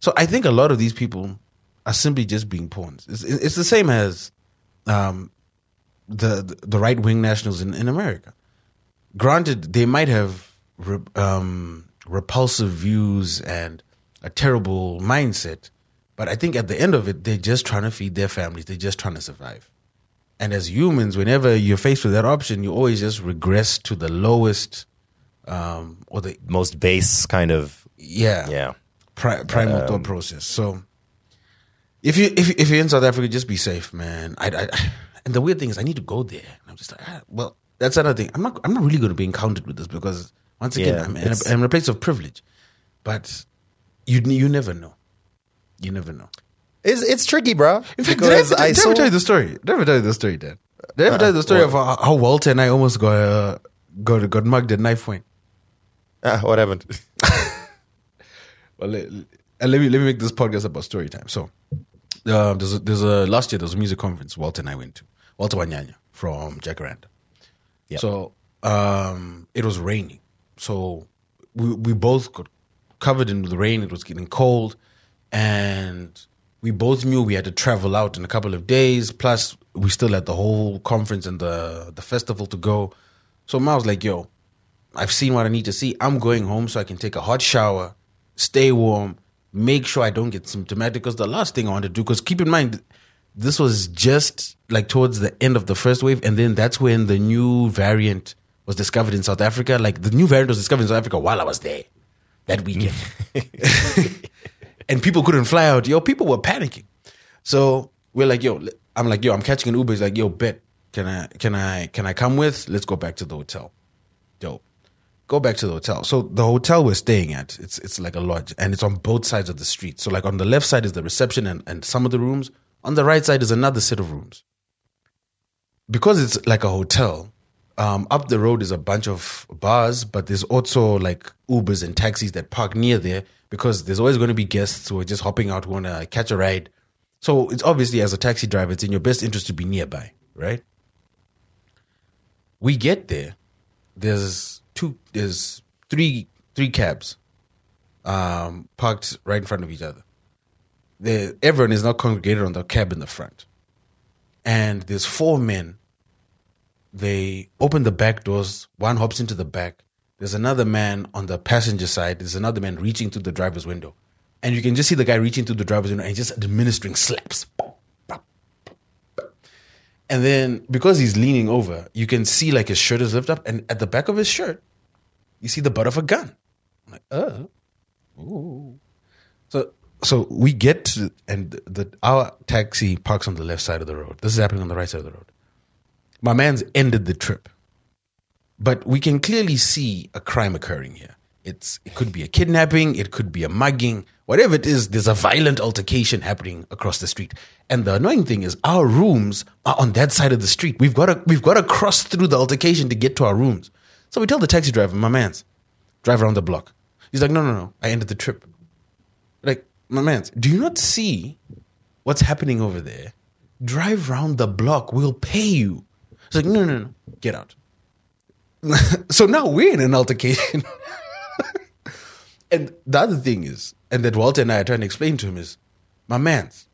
so i think a lot of these people are simply just being pawns it's, it's the same as um, the the right wing nationals in, in America. Granted, they might have re, um, repulsive views and a terrible mindset, but I think at the end of it, they're just trying to feed their families. They're just trying to survive. And as humans, whenever you're faced with that option, you always just regress to the lowest um, or the Most base kind of. yeah Yeah. pri- primal thought process. So if you if if you're in South Africa, just be safe, man. I, I and the weird thing is, I need to go there. And I'm just like, ah, well, that's another thing. I'm not I'm not really going to be encountered with this because once again, Yeah, I'm, in a, I'm in a place of privilege. But you you never know. You never know. It's, it's tricky, bro. In fact, did I, because ever, I did I saw. ever tell you the story? Did I ever tell you the story, Dad? Did I ever tell you the story of how, how Walter and I almost got uh, got got mugged at knife point? Ah, what happened? Well, let, let me let me make this podcast about story time. So, uh, there's a, there's a last year there was a music conference Walter and I went to Walter Wanyanya from Jacaranda. Yep. So um, it was raining. So we we both got covered in the rain. It was getting cold, and we we both knew we had to travel out in a couple of days. Plus, we still had the whole conference and the the festival to go. So Ma was like, "Yo, I've seen what I need to see. I'm going home so I can take a hot shower, stay warm, make sure I don't get symptomatic. Because the last thing I want to do, because keep in mind, this was just like towards the end of the first wave, and then that's when the new variant was discovered in South Africa. Like the new variant was discovered in South Africa while I was there that weekend, and people couldn't fly out. Yo, people were panicking. So we're like, yo, I'm like, yo, I'm catching an Uber. He's like, yo, bet, can I, can I, can I come with? Let's go back to the hotel. Dope. Go back to the hotel. So the hotel we're staying at, it's it's like a lodge, and it's on both sides of the street. So like on the left side is the reception and, and some of the rooms. On the right side is another set of rooms. Because it's like a hotel, um, up the road is a bunch of bars, but there's also like Ubers and taxis that park near there because there's always going to be guests who are just hopping out who want to catch a ride. So it's obviously as a taxi driver, it's in your best interest to be nearby, right? We get there. There's. There's three three cabs, um, parked right in front of each other. The, everyone is now congregated on the cab in the front, and there's four men they open the back doors. One hops into the back. There's another man on the passenger side. There's another man reaching through the driver's window. And you can just see the guy reaching through the driver's window and just administering slaps. And then because he's leaning over, you can see like his shirt is lifted up. And at the back of his shirt, you see the butt of a gun. I'm like, oh. Ooh. So so we get to, and the our taxi parks on the left side of the road. This is happening on the right side of the road my man's ended the trip. But we can clearly see a crime occurring here. It's it could be a kidnapping, it could be a mugging, whatever it is, there's a violent altercation happening across the street. And the annoying thing is our rooms are on that side of the street. We've got to we've got to cross through the altercation to get to our rooms. So we tell the taxi driver, my man's, drive around the block. He's like, no, no, no, I ended the trip. Like, my man's, do you not see what's happening over there? Drive around the block, we'll pay you. It's like, no, no, no, get out. so now we're in an altercation. and the other thing is, and that Walter and I are trying to explain to him is, my man's,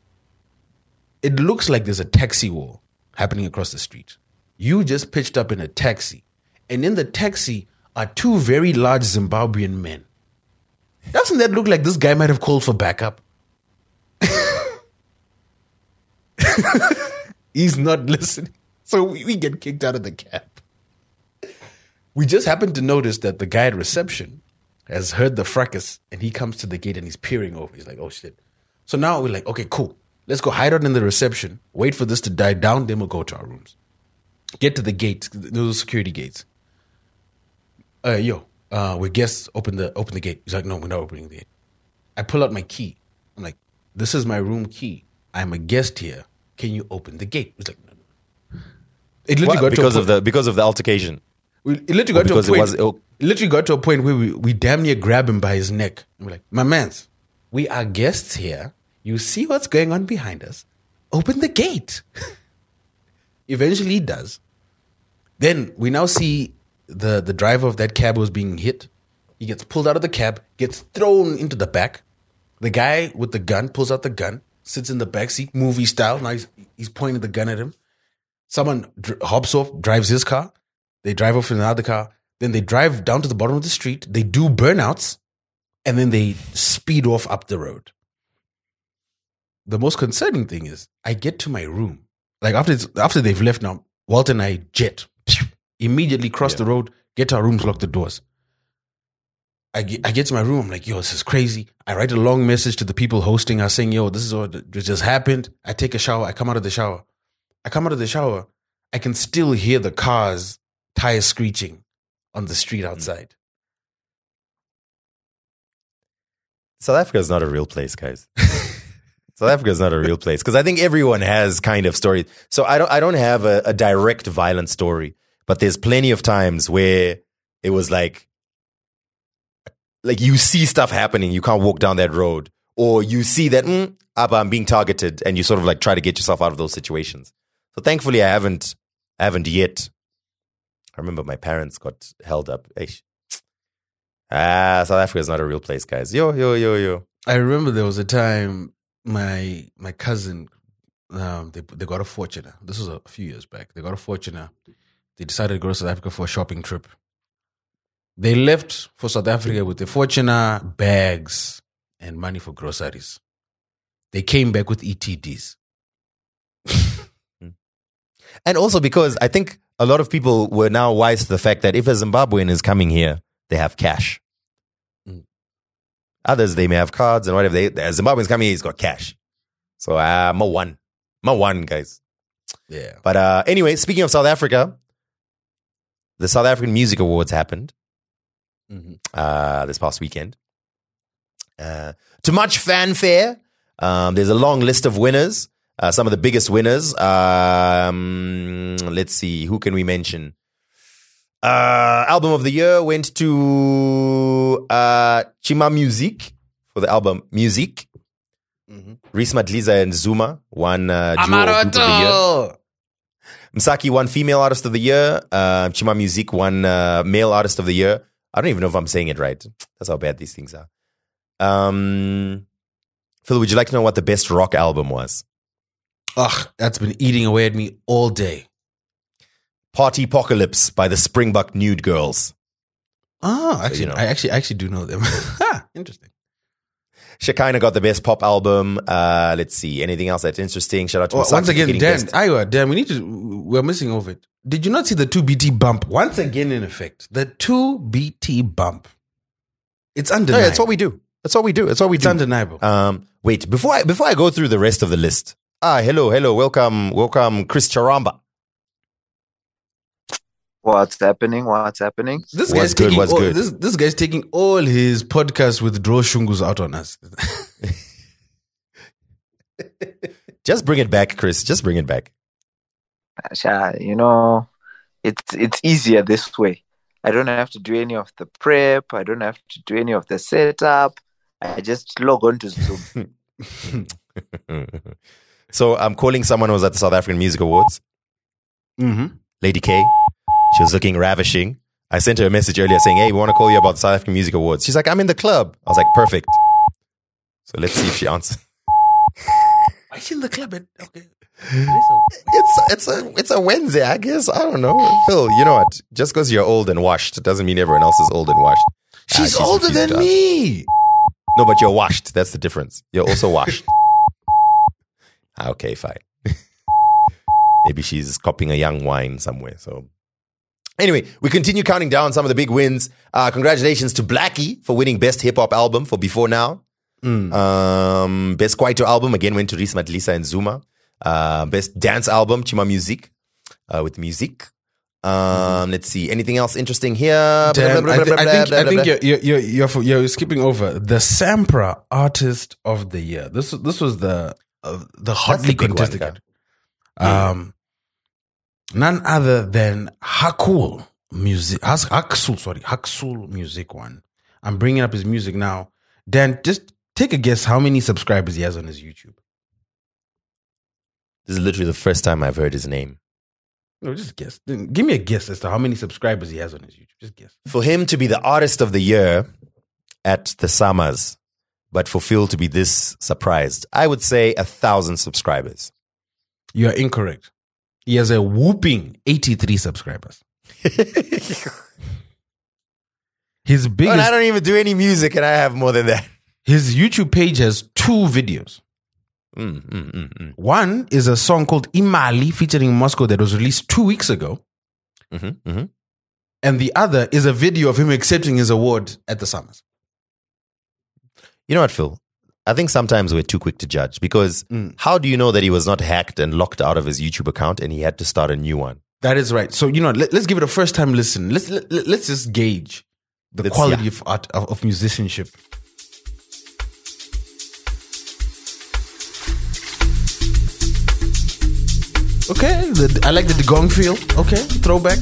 it looks like there's a taxi war happening across the street. You just pitched up in a taxi, and in the taxi are two very large Zimbabwean men. Doesn't that look like this guy might have called for backup? He's not listening. So we, get kicked out of the cab. We just happen to notice that the guy at reception has heard the fracas and he comes to the gate and he's peering over. He's like, oh shit. So now we're like, okay, cool. Let's go hide out in the reception, wait for this to die down, then we'll go to our rooms. Get to the gate, those security gates. Uh, yo, uh, we're guests. Open the open the gate. He's like, no, we're not opening the gate. I pull out my key. I'm like, this is my room key. I'm a guest here. Can you open the gate? He's like, no, no. It literally What? got because to a of the because of the altercation. we it literally got to a because it point. was- oh. it literally got to a point where we, we damn near grab him by his neck. And we're like, "My man's, we are guests here. You see what's going on behind us? Open the gate." Eventually, he does. Then we now see the the driver of that cab was being hit. He gets pulled out of the cab, gets thrown into the back. The guy with the gun pulls out the gun, sits in the back seat, movie style. Now he's he's pointing the gun at him. Someone dr- hops off, drives his car. They drive off in another car. Then they drive down to the bottom of the street. They do burnouts, and then they speed off up the road. The most concerning thing is, I get to my room. Like after after they've left now, Walter and I jet immediately cross the road, get to our rooms, lock the doors. I get, I get to my room. I'm like, yo, this is crazy. I write a long message to the people hosting us saying, yo, this is what just happened. I take a shower. I come out of the shower. I come out of the shower. I can still hear the cars, tires screeching on the street mm. outside. South Africa is not a real place, guys. South Africa is not a real place because I think everyone has kind of stories. So I don't, I don't have a, a direct violent story, but there's plenty of times where it was like, like you see stuff happening, you can't walk down that road, or you see that mm, Abba, I'm being targeted, and you sort of like try to get yourself out of those situations. So thankfully, I haven't, I haven't yet. I remember my parents got held up. Eish. Ah, South Africa is not a real place, guys. Yo, yo, yo, yo. I remember there was a time my my cousin, um, they they got a Fortuner. This was a few years back. They got a Fortuner. They decided to go to South Africa for a shopping trip. They left for South Africa with the Fortuner bags and money for groceries. They came back with ETDs. And also because I think a lot of people were now wise to the fact that if a Zimbabwean is coming here, they have cash. Mm. Others, they may have cards and whatever. They, a Zimbabwean's coming here, he's got cash. So I'm a one. I'm a one, guys. Yeah. But uh, anyway, speaking of South Africa, the South African Music Awards happened Mhm. uh, this past weekend. Uh, to much fanfare, um, there's a long list of winners. Uh, some of the biggest winners. Um, let's see, who can we mention? Uh, album of the year went to uh, Chymamusique for the album Music. Mhm. Reece Madlisa and Zuma won uh, duo group of the year. Msaki won female artist of the year. Uh, Chymamusique won uh, male artist of the year. I don't even know if I'm saying it right. That's how bad these things are. Um, Phil, would you like to know what the best rock album was? Ugh, that's been eating away at me all day. Party Apocalypse by the Springbok Nude Girls. Oh, actually, you know. I actually I actually do know them. Interesting. Shekinah got the best pop album. Uh, let's see. Anything else that's interesting? Shout out to Well, once again, Dan, Iowa, Dan, we need to. We're missing over it. Did you not see the two BT bump once again in effect? The two BT bump. It's No, undeniable. yeah, that's what we do. That's what we do. That's what we It's do. undeniable. Um, wait, before I before I go through the rest of the list. Ah, hello, hello, welcome, welcome, Chris Charamba. What's happening? What's happening? this what's guy's good, taking what's all, good? This, this guy's taking all his podcasts with Draw Shungus out on us. Just bring it back, Chris. Just bring it back. Sha, you know, it's it's easier this way. I don't have to do any of the prep. I don't have to do any of the setup. I just log on to Zoom. so I'm calling someone who was at the South African Music Awards, mm-hmm. Lady K. She was looking ravishing. I sent her a message earlier saying, "Hey, we want to call you about the South African Music Awards." She's like, "I'm in the club." I was like, "Perfect." So let's see if she answers. I in the club. At, okay. It's it's a it's a Wednesday, I guess. I don't know, Phil. You know what? Just because you're old and washed doesn't mean everyone else is old and washed. Ah, She's older than me. No, but you're washed. That's the difference. You're also washed. Ah, okay, fine. Maybe she's copying a young wine somewhere. So, anyway, we continue counting down some of the big wins. Uh, congratulations to Blxckie for winning Best Hip Hop Album for Before Now. Um, Best Kwaito Album again went to Reece Madlisa and Zuma. Uh, best Dance Album, Chymamusique, uh, with Music. Um, let's see. Anything else interesting here? Damn, Blah, I, blah, blah, I think I think you're, you're you're you're you're skipping over the Sampra Artist of the Year. This this was the uh, the hotly contested. um, none other than Hakul music. Haksul, sorry, Haksul music one. I'm bringing up his music now. Dan, just take a guess how many subscribers he has on his YouTube. This is literally the first time I've heard his name. No, just guess. Give me a guess as to how many subscribers he has on his YouTube. Just guess. For him to be the artist of the year at the SAMAs, but for Phil to be this surprised, I would say a thousand subscribers. You are incorrect. He has a whooping 83 subscribers. His But biggest I don't even do any music, and I have more than that. his YouTube page has two videos. Mm, mm, mm, mm. One is a song called Imali featuring Moscow that was released two weeks ago. Mhm, mhm. And the other is a video of him accepting his award at the SAMAs. You know what, Phil? I think sometimes we're too quick to judge because Mm. how do you know that he was not hacked and locked out of his YouTube account and he had to start a new one? That is right. So, you know, let, us give it a first time listen. Let's, let, let's just gauge the Let's- quality yeah. of art, of, of musicianship. Okay, the, I like the gong feel. Okay, throwback.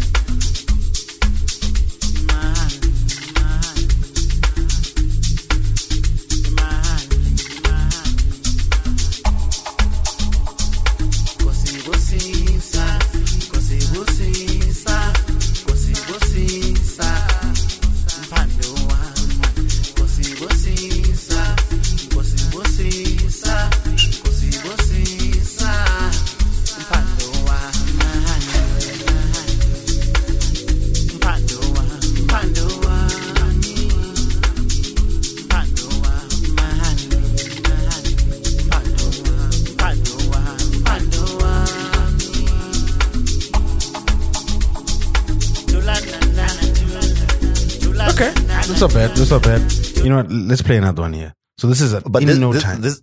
Not bad. That's not bad. You know what? Let's play another one here. So this is a, But in this, no this, time. this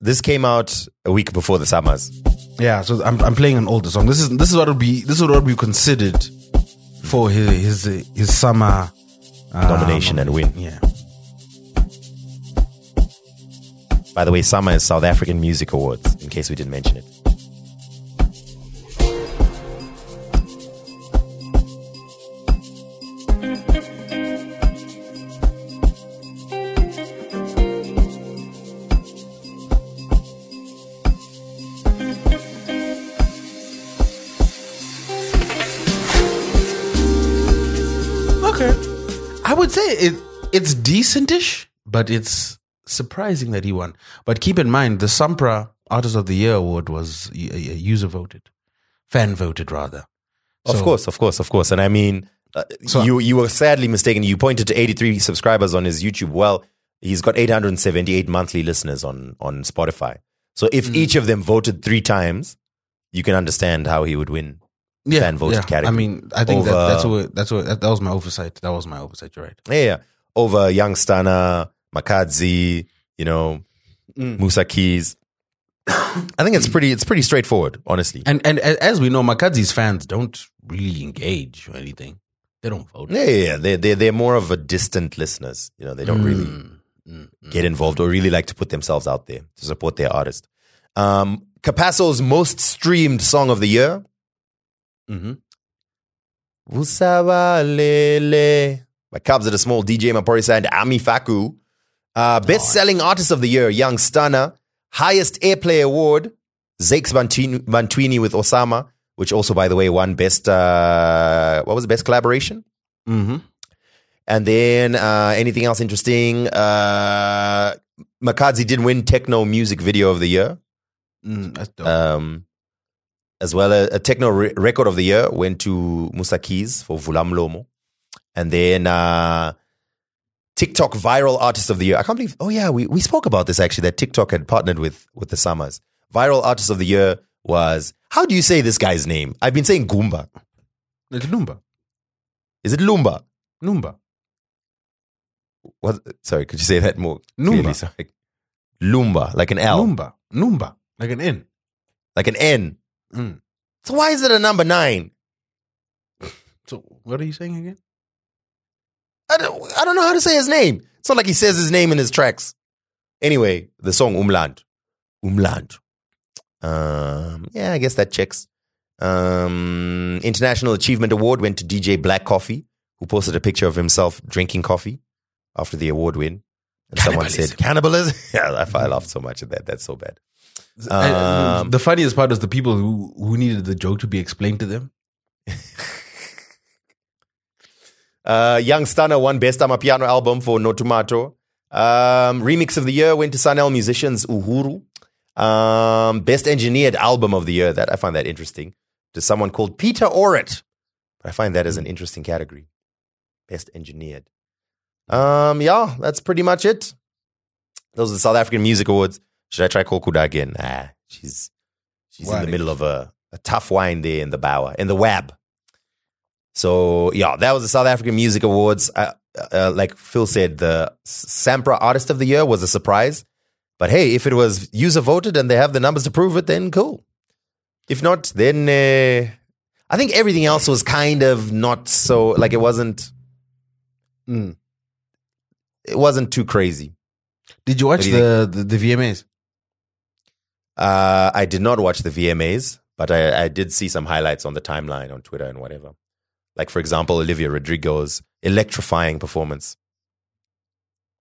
this came out a week before the SAMAs. yeah. So I'm I'm playing an older song. This is this is what would be this is what would be considered for his his his SAMA uh, Nomination and win. Yeah. By the way, SAMA is South African Music Awards. In case we didn't mention it. Decentish, but it's surprising that he won. But keep in mind, the Sampra Artist of the Year award was user voted, fan voted rather. Of So- course, of course, of course. And I mean, uh, So- you you were sadly mistaken. You pointed to 83 subscribers on his YouTube. Well, he's got 878 monthly listeners on on Spotify. So if Mm. each of them voted three times, you can understand how he would win. Yeah, fan voted yeah. category I mean, I think that, that's what that's what that, that was my oversight. That was my oversight. You're right. Yeah, yeah. Over Young Stunna, Makhadzi, you know, Mm. Musa Keys. I think it's pretty. It's pretty straightforward, honestly. And and as we know, Makhadzi's fans don't really engage or anything. They don't vote. Yeah, yeah, yeah. They they they're more of a distant listeners. You know, they don't really Mm, mm, mm. get involved or really like to put themselves out there to support their artist. Um, Capasso's most streamed song of the year, Mhm. Usabalele, by Kabza De Small, DJ Maphorisa and Ami Faku. Uh, best selling artist of the year, Young Stunna. Highest airplay award, Zakes Bantwini with Osama, which also, by the way, won best, uh, what was the best collaboration? Mhm. And then uh, anything else interesting? Uh, Makhadzi did win Techno Music Video of the Year, Mm, that's dope. um, as well as a Techno re- Record of the Year went to Musa Keys for Vula Mlomo, and then uh, TikTok Viral Artist of the Year. I can't believe. Oh yeah, we we spoke about this actually. That TikTok had partnered with with the SAMAs. Viral Artist of the Year was how do you say this guy's name? I've been saying Goomba. Like Lumba. Is it Lumba? Lumba. What? Sorry, could you say that more? Lumba. Sorry. Lumba, like an L, Lumba. Lumba. Like an N. like an N. Mm. So why is it a number nine? So what are you saying again? I don't, I don't know how to say his name. It's not like he says his name in his tracks. Anyway, the song Umland. Umland. Um, yeah, I guess that checks. Um, International Achievement Award went to DJ Black Coffee, who posted a picture of himself drinking coffee after the award win. And someone said, cannibalism? yeah, I, I laughed so much at that. That's so bad. I- Um, the funniest part was the people who, who needed the joke to be explained to them. Uh, Young Stunna won Best Amapiano album for Notumato. Um, remix of the year went to Sanel Musicians Uhuru. Um, best engineered album of the year. That I find that interesting. To someone called Peter Orit. I find that as an interesting category. Best engineered. Um, yeah, that's pretty much it. Those are the South African Music Awards. Should I try Kokuda again? Ah, she's she's in the middle of a, a tough wine there in the bower in the wab. So yeah, that was the South African Music Awards. Uh, uh, like Phil said, the Sampra Artist of the Year was a surprise. But hey, if it was user voted and they have the numbers to prove it, then cool. If not, then uh, I think everything else was kind of not so like it wasn't. Mm. It wasn't too crazy. Did you watch you the, the, the VMAs? Uh, I did not watch the VMAs, but I, I did see some highlights on the timeline on Twitter and whatever. Like, for example, Olivia Rodrigo's electrifying performance.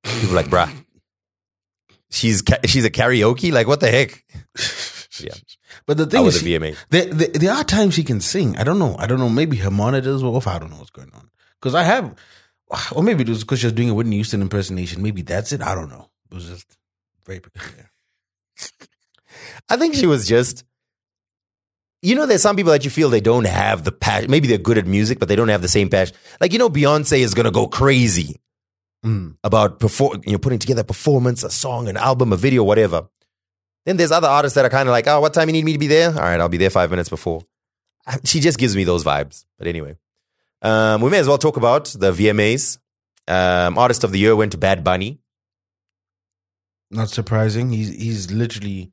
People like, bruh, she's ca- she's a karaoke. Like, what the heck? yeah, But the thing is, the she- VMAs? there, there, there are times she can sing. I don't know. I don't know. Maybe her monitors were off. I don't know what's going on. Because I have, or maybe it was because she was doing a Whitney Houston impersonation. Maybe that's it. I don't know. It was just very peculiar. I think she was just. You know, there's some people that you feel they don't have the passion. Maybe they're good at music, but they don't have the same passion. Like you know, Beyonce is gonna go crazy Mm. about perform, you know, putting together a performance, a song, an album, a video, whatever. Then there's other artists that are kind of like, oh, what time do you need me to be there? All right, I'll be there five minutes before. She just gives me those vibes. But anyway, um, we may as well talk about the VMAs. Um, artist of the year went to Bad Bunny. Not surprising. He's he's literally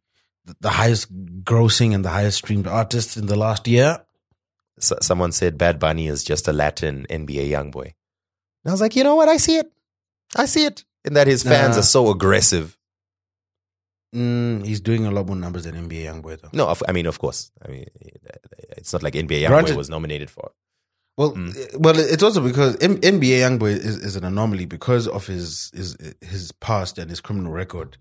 the highest grossing and the highest streamed artist in the last year. S- someone said Bad Bunny is just a Latin NBA young boy. And I was like, you know what? I see it. I see it. In that his fans Nah. are so aggressive. Mm, he's doing a lot more numbers than NBA YoungBoy though. No, I mean, of course. I mean, it's not like NBA young Granted- boy was nominated for. it. Well, Mm. eh, well, it's also because M- NBA YoungBoy is, is an anomaly because of his his his past and his criminal record,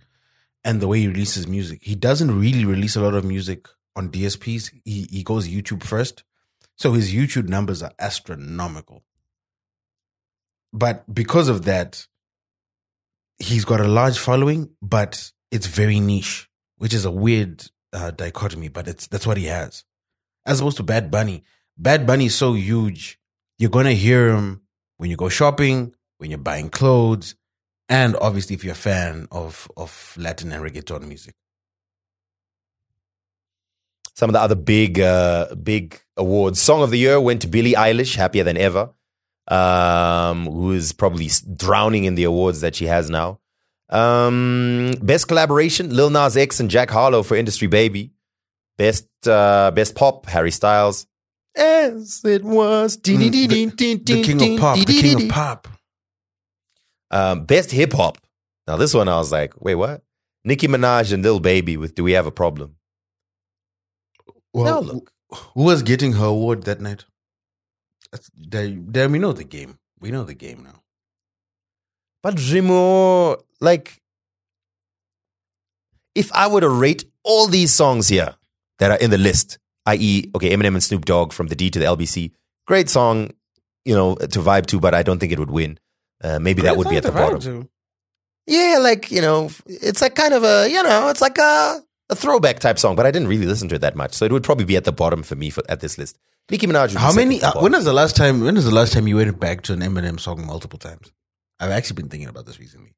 and the way he releases music. He doesn't really release a lot of music on DSPs. He he goes YouTube first, so his YouTube numbers are astronomical. But because of that, he's got a large following, but it's very niche, which is a weird uh, dichotomy. But it's that's what he has, as opposed to Bad Bunny. Bad Bunny is so huge. You're gonna hear him when you go shopping, when you're buying clothes, and obviously if you're a fan of of Latin and reggaeton music. Some of the other big, uh, big awards. Song of the year went to Billie Eilish, happier than ever, um, who is probably drowning in the awards that she has now. Um, best collaboration: Lil Nas X and Jack Harlow for Industry Baby. Best, uh, best pop: Harry Styles. As it was, Mm, the, the king of pop, the king of pop. Um, best hip hop. Now this one, I was like, wait, what? Nicki Minaj and Lil Baby with "Do We Have a Problem." Well, Now look. who was getting her award that night? There, there, we know the game. We know the game now. But Remo, like, if I were to rate all these songs here that are in the list, i.e., okay, Eminem and Snoop Dogg from the D to the LBC, great song, you know, to vibe to, but I don't think it would win. Uh, maybe that would be at the bottom. Yeah, like, you know, it's like kind of a, you know, it's like a, a throwback type song, but I didn't really listen to it that much. So it would probably be at the bottom for me for, at this list. Nicki Minaj. would How second many? Uh, when was the last time? When was the last time you went back to an Eminem song multiple times? I've actually been thinking about this recently.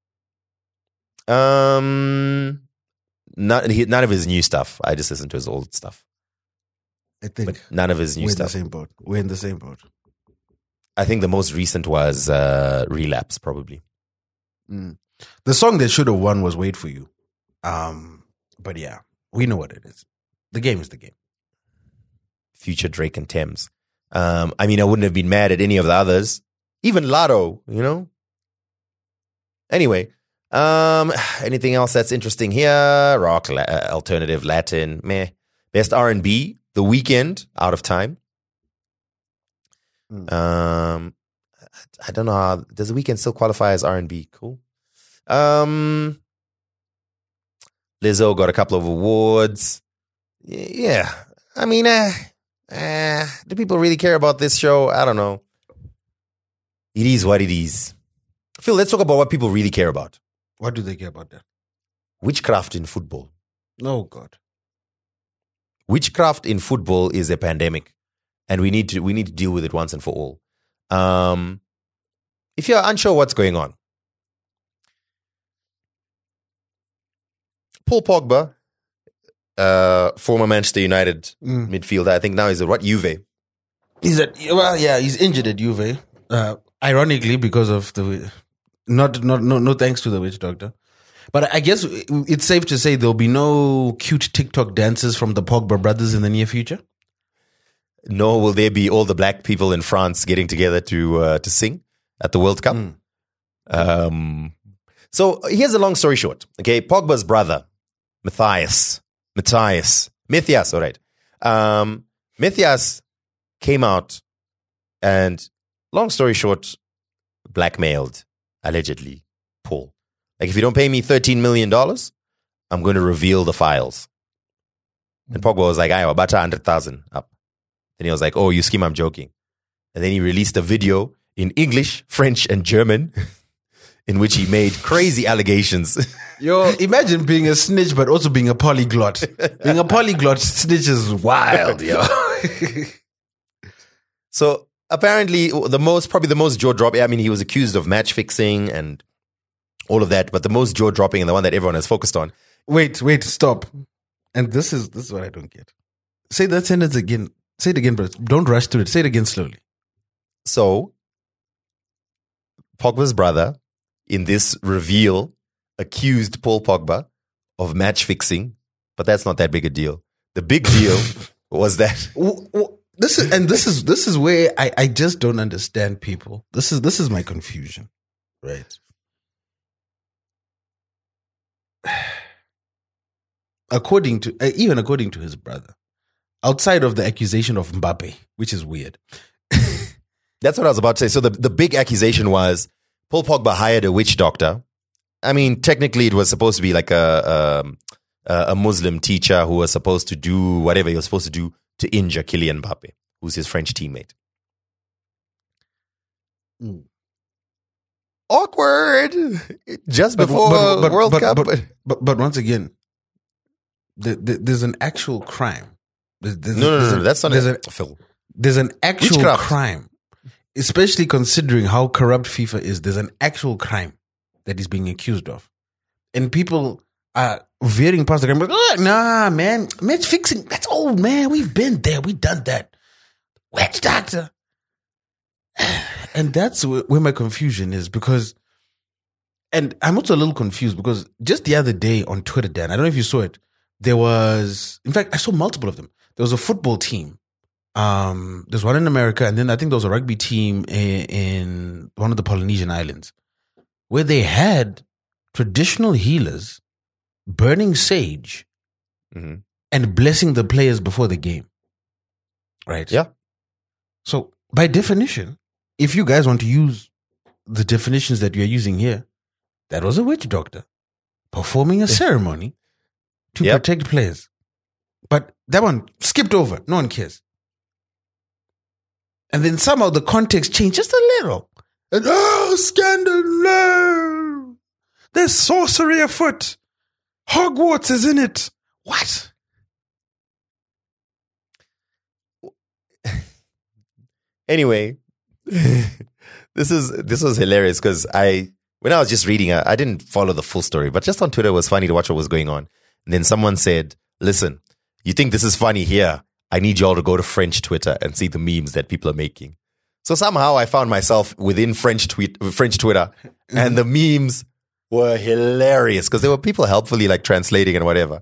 Um, not, he, none of his new stuff. I just listened to his old stuff, I think but none of his new stuff. we're in the same boat. We're in the same boat. I think the most recent was uh, Relapse, probably. Mm. The song that should have won was "Wait for You," um, but yeah, we know what it is. The game is the game. Future Drake and Tems. Um, I mean, I wouldn't have been mad at any of the others, even Lotto. You know. Anyway, um, anything else that's interesting here? Rock, la- uh, alternative, Latin, meh. Best R and B, The Weeknd, Out of Time. Hmm. Um, I don't know. How, does The Weeknd still qualify as R and B? Cool. Um, Lizzo got a couple of awards. Yeah, I mean, uh, uh, do people really care about this show? I don't know. It is what it is. Phil, let's talk about what people really care about. What do they care about that? Witchcraft in football. Oh God. Witchcraft in football is a pandemic, and we need to we need to deal with it once and for all. Um, if you're unsure what's going on, Paul Pogba, uh, former Manchester United Mm. midfielder, I think now he's at what Juve. He's at well, yeah, he's injured at Juve. Uh, ironically, because of the not not no no thanks to the witch doctor. But I guess it's safe to say there'll be no cute TikTok dances from the Pogba brothers in the near future. Nor will there be all the black people in France getting together to uh, to sing at the World Cup. Mm. Um, so here's a long story short. Okay, Pogba's brother, Mathias, Mathias, Mathias, all right. Um, Mathias came out and, long story short, blackmailed allegedly Paul. Like, if you don't pay me $13 million, I'm going to reveal the files. And Pogba was like, I have about 100,000 up. Then he was like, oh, you scheme, I'm joking. And then he released a video in English, French, and German in which he made crazy allegations. Yo, imagine being a snitch, but also being a polyglot. being a polyglot snitch is wild, yo. so apparently, the most, probably the most jaw dropping, I mean, he was accused of match fixing and all of that, but the most jaw dropping and the one that everyone has focused on. wait, wait, stop. And this is this is what I don't get. Say that sentence again. Say it again, but don't rush through it. Say it again slowly. So Pogba's brother, in this reveal, accused Paul Pogba of match fixing, but that's not that big a deal. The big deal was that This is and this is this is where I, I just don't understand people. This is this is my confusion, right? According to uh, even according to his brother, outside of the accusation of Mbappe, which is weird. That's what I was about to say. So the, the big accusation was Paul Pogba hired a witch doctor. I mean, technically, it was supposed to be like a um, a, a Muslim teacher who was supposed to do whatever he was supposed to do to injure Kylian Mbappe, who's his French teammate. Mm. Awkward. Just But- before but- but- World but- Cup. but, but but once again, the, the, there's an actual crime. There's, there's- no, no, no, no, that's not there's a, a- there's an actual Witchcraft. crime, especially considering how corrupt FIFA is. There's an actual crime that he's being accused of, and people are veering past the crime. Like, "Oh, nah, man, match fixing. That's old, man. We've been there. We've done that. Witch doctor. And that's where my confusion is because, and I'm also a little confused because just the other day on Twitter, Dan, I don't know if you saw it. There was, in fact, I saw multiple of them. There was a football team um, there's one in America, and then I think there was a rugby team in, in one of the Polynesian islands where they had traditional healers burning sage Mhm. and blessing the players before the game. Right? Yeah. So, by definition, if you guys want to use the definitions that you're using here, that was a witch doctor performing a ceremony to Yep. protect players. But that one skipped over. No one cares. And then somehow the context changed just a little. And oh, scandal! no. There's sorcery afoot. Hogwarts is in it. What? Anyway, this is this was hilarious because I when I was just reading, I, I didn't follow the full story, but just on Twitter it was funny to watch what was going on. And then someone said, "Listen, you think this is funny here? I need y'all to go to French Twitter and see the memes that people are making." So somehow I found myself within French tweet French Twitter, and the memes were hilarious because there were people helpfully like translating and whatever.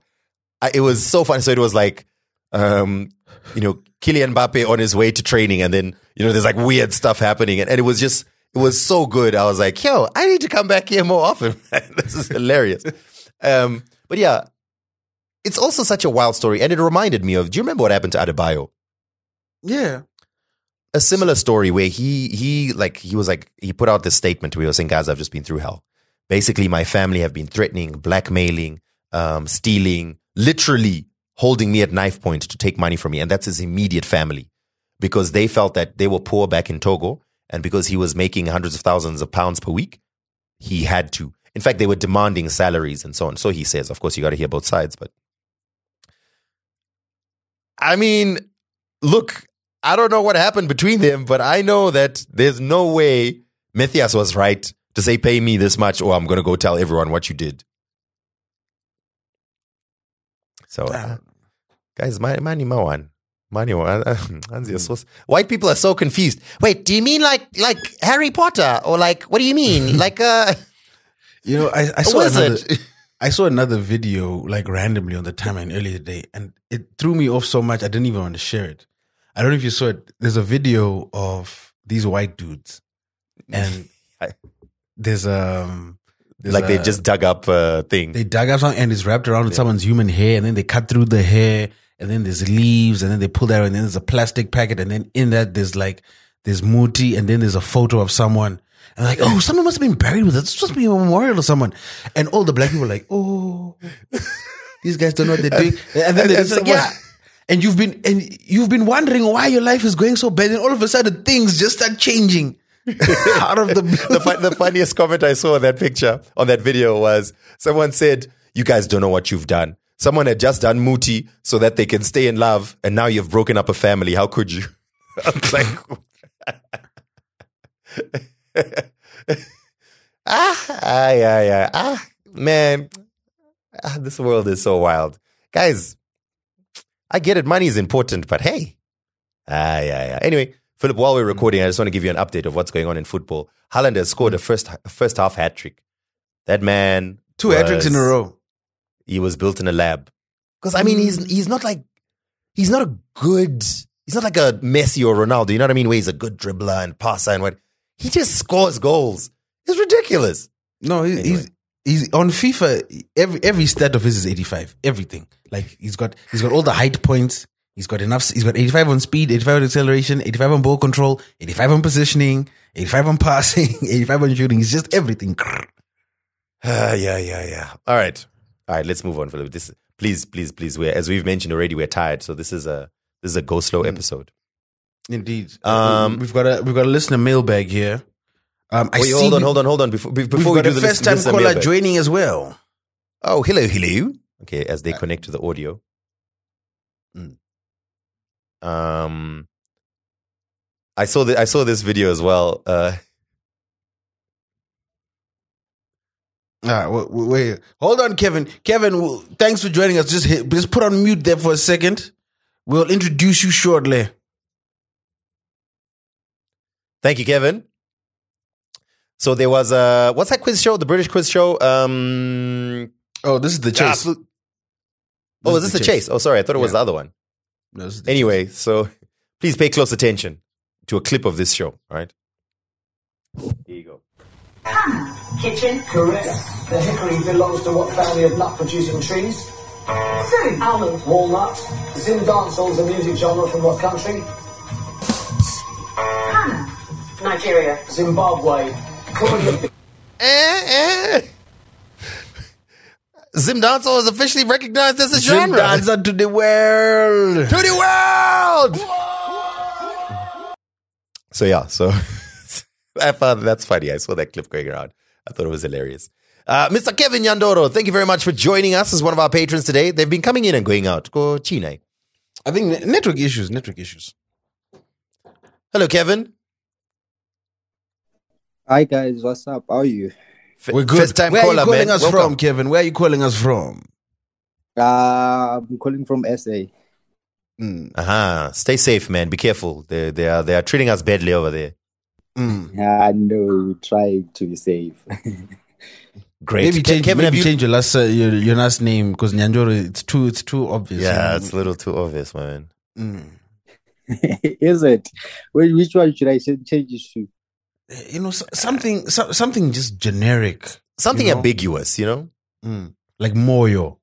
I, it was so funny. So it was like, um, you know, Kylian Mbappe on his way to training, and then you know, there's like weird stuff happening, and, and it was just, it was so good. I was like, yo, I need to come back here more often. this is hilarious. Um, but yeah, it's also such a wild story, and it reminded me of. Do you remember what happened to Adebayor? Yeah. a similar story where he he like he was like he put out this statement where he was saying, guys, I've just been through hell. Basically, my family have been threatening, blackmailing, um, stealing, literally holding me at knife point to take money from me, and that's his immediate family because they felt that they were poor back in Togo, and because he was making hundreds of thousands of pounds per week, he had to. In fact, they were demanding salaries and so on. So he says, of course, you got to hear both sides, but I mean, look, I don't know what happened between them, but I know that there's no way Mathias was right to say, pay me this much or I'm going to go tell everyone what you did. So, uh, guys, money, money, one. Money, one. White people are so confused. Wait, do you mean like like Harry Potter or like what do you mean like uh You know, I saw another? I saw another video like randomly on the timeline earlier today, and it threw me off so much I didn't even want to share it. I don't know if you saw it. There's a video of these white dudes, and there's um there's like they just dug up a thing. they dug up something and it's wrapped around with someone's human hair, and then they cut through the hair, and then there's leaves, and then they pull that, out, and then there's a plastic packet, and then in that there's like there's muti, and then there's a photo of someone. And like, oh, someone must have been buried with it. It's supposed to be a memorial to someone. And all the black people are like, oh, these guys don't know what they're doing. And then they're and just like, yeah. And you've been and you've been wondering why your life is going so bad, and all of a sudden things just start changing out of the the, fun, the funniest comment I saw on that picture, on that video was someone said, You guys don't know what you've done. Someone had just done Muti so that they can stay in love, and now you've broken up a family. How could you? I was like, ah, ah, yeah, yeah. Ah, man. Ah, this world is so wild. Guys, I get it. Money is important, but hey. Ah, yeah, yeah. Anyway, Philip, while we're recording, I just want to give you an update of what's going on in football. Haaland has scored a first first half hat trick. That man, Two hat tricks in a row. He was built in a lab. Because I mean, he's he's not like he's not a good. He's not like a Messi or Ronaldo. You know what I mean? Where he's a good dribbler and passer and what. He just scores goals. It's ridiculous. No, he, Anyway. he's he's on FIFA. Every every stat of his is eighty five. Everything. Like he's got he's got all the height points. He's got enough. He's got eighty five on speed, eighty five on acceleration, eighty five on ball control, eighty five on positioning, eighty five on passing, eighty five on shooting. He's just everything. Ah, yeah, yeah, yeah. All right, all right. Let's move on, Philip. This, please, please, please. We're as we've mentioned already. We're tired, so this is a this is a go slow episode. Indeed. Um, we've got a we've got a listener mailbag here. Um, I Wait, see hold on, hold on, hold on. Before be- We've before we got do the first time caller mailbag. joining as well. Oh, hello, hello. Okay, as they connect to the audio. Mm. Um, I saw the, I saw this video as well. Uh, All right, wait, wait, wait. hold on, Kevin. Kevin, thanks for joining us. Just hit, just put on mute there for a second. We'll introduce you shortly. Thank you, Kevin. So there was a what's that quiz show? The British quiz show. Um, Oh, this is the ah, chase. fl- oh, is this the chase? Oh, sorry, I thought it was Yeah. the other one. No, this is the Anyway, so please pay close attention to a clip of this show. All right. Here you go. Kitchen. Correct. The hickory belongs to what family of nut producing trees? Food. Almond. Walnut. Zim dancehall is a music genre from what country? Ghana. Nigeria. Zimbabwe. Claudia Eh, eh. Zim dancehall is officially recognized as a Zim genre. dancer to the world. to the world. So yeah, so I found that's funny. I saw that clip going around. I thought it was hilarious. Uh, Mr. Kevin Yandoro, thank you very much for joining us as one of our patrons today. They've been coming in and going out. Go Chine. I think network issues. Network issues. Hello, Kevin. Hi guys, what's up? How are you? We're good. First time Where caller, are you calling man. us Welcome. from, Kevin? Where are you calling us from? Uh, I'm calling from SA. Mm, Uh-huh. Stay safe, man. Be careful. They they are they are treating us badly over there. mm. I know we try to be safe. Great. Maybe change, Kevin, maybe have you? change your last uh, your, your last name because Nyanjoro. It's too it's too obvious. Yeah, you it's a little too obvious, man. Mm. Is it? Which one should I ch- change it to? You know something so, something just generic, Something You know? ambiguous, you know? mm. like Moyo,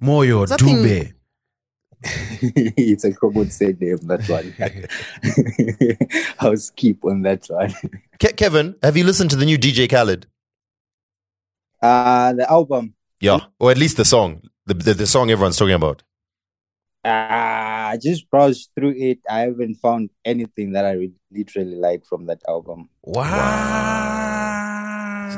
Moyo, Something- Dube. it's a common surname, that one. I'll skip on that one. Ke- Kevin, have you listened to the new DJ Khaled? Uh, the album. Yeah, or at least the song, the the, the song everyone's talking about. Uh, I just browsed through it. I haven't found anything that I re- literally like from that album. Wow.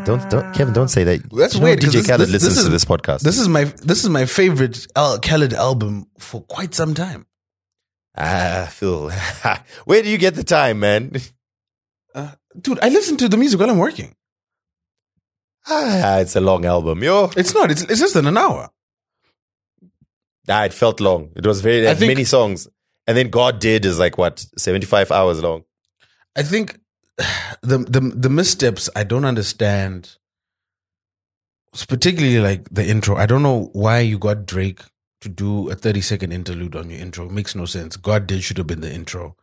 Don't don't Kevin, don't say that. That's You know weird, 'cause DJ this- Khaled this- listens this to this podcast. This is my this is my favorite Al Khaled album for quite some time. ah, Phil, where do you get the time, man? Uh, dude, I listen to the music while I'm working. Ah, it's a long album, yo. It's not. It's it's less than an hour. Ah, it felt long. It was very had think- many songs, and then God did is like what seventy five hours long. I think the the the missteps I don't understand. It's particularly like the intro. I don't know why you got Drake to do a 30 second interlude on your intro. It makes no sense. God did should have been the intro.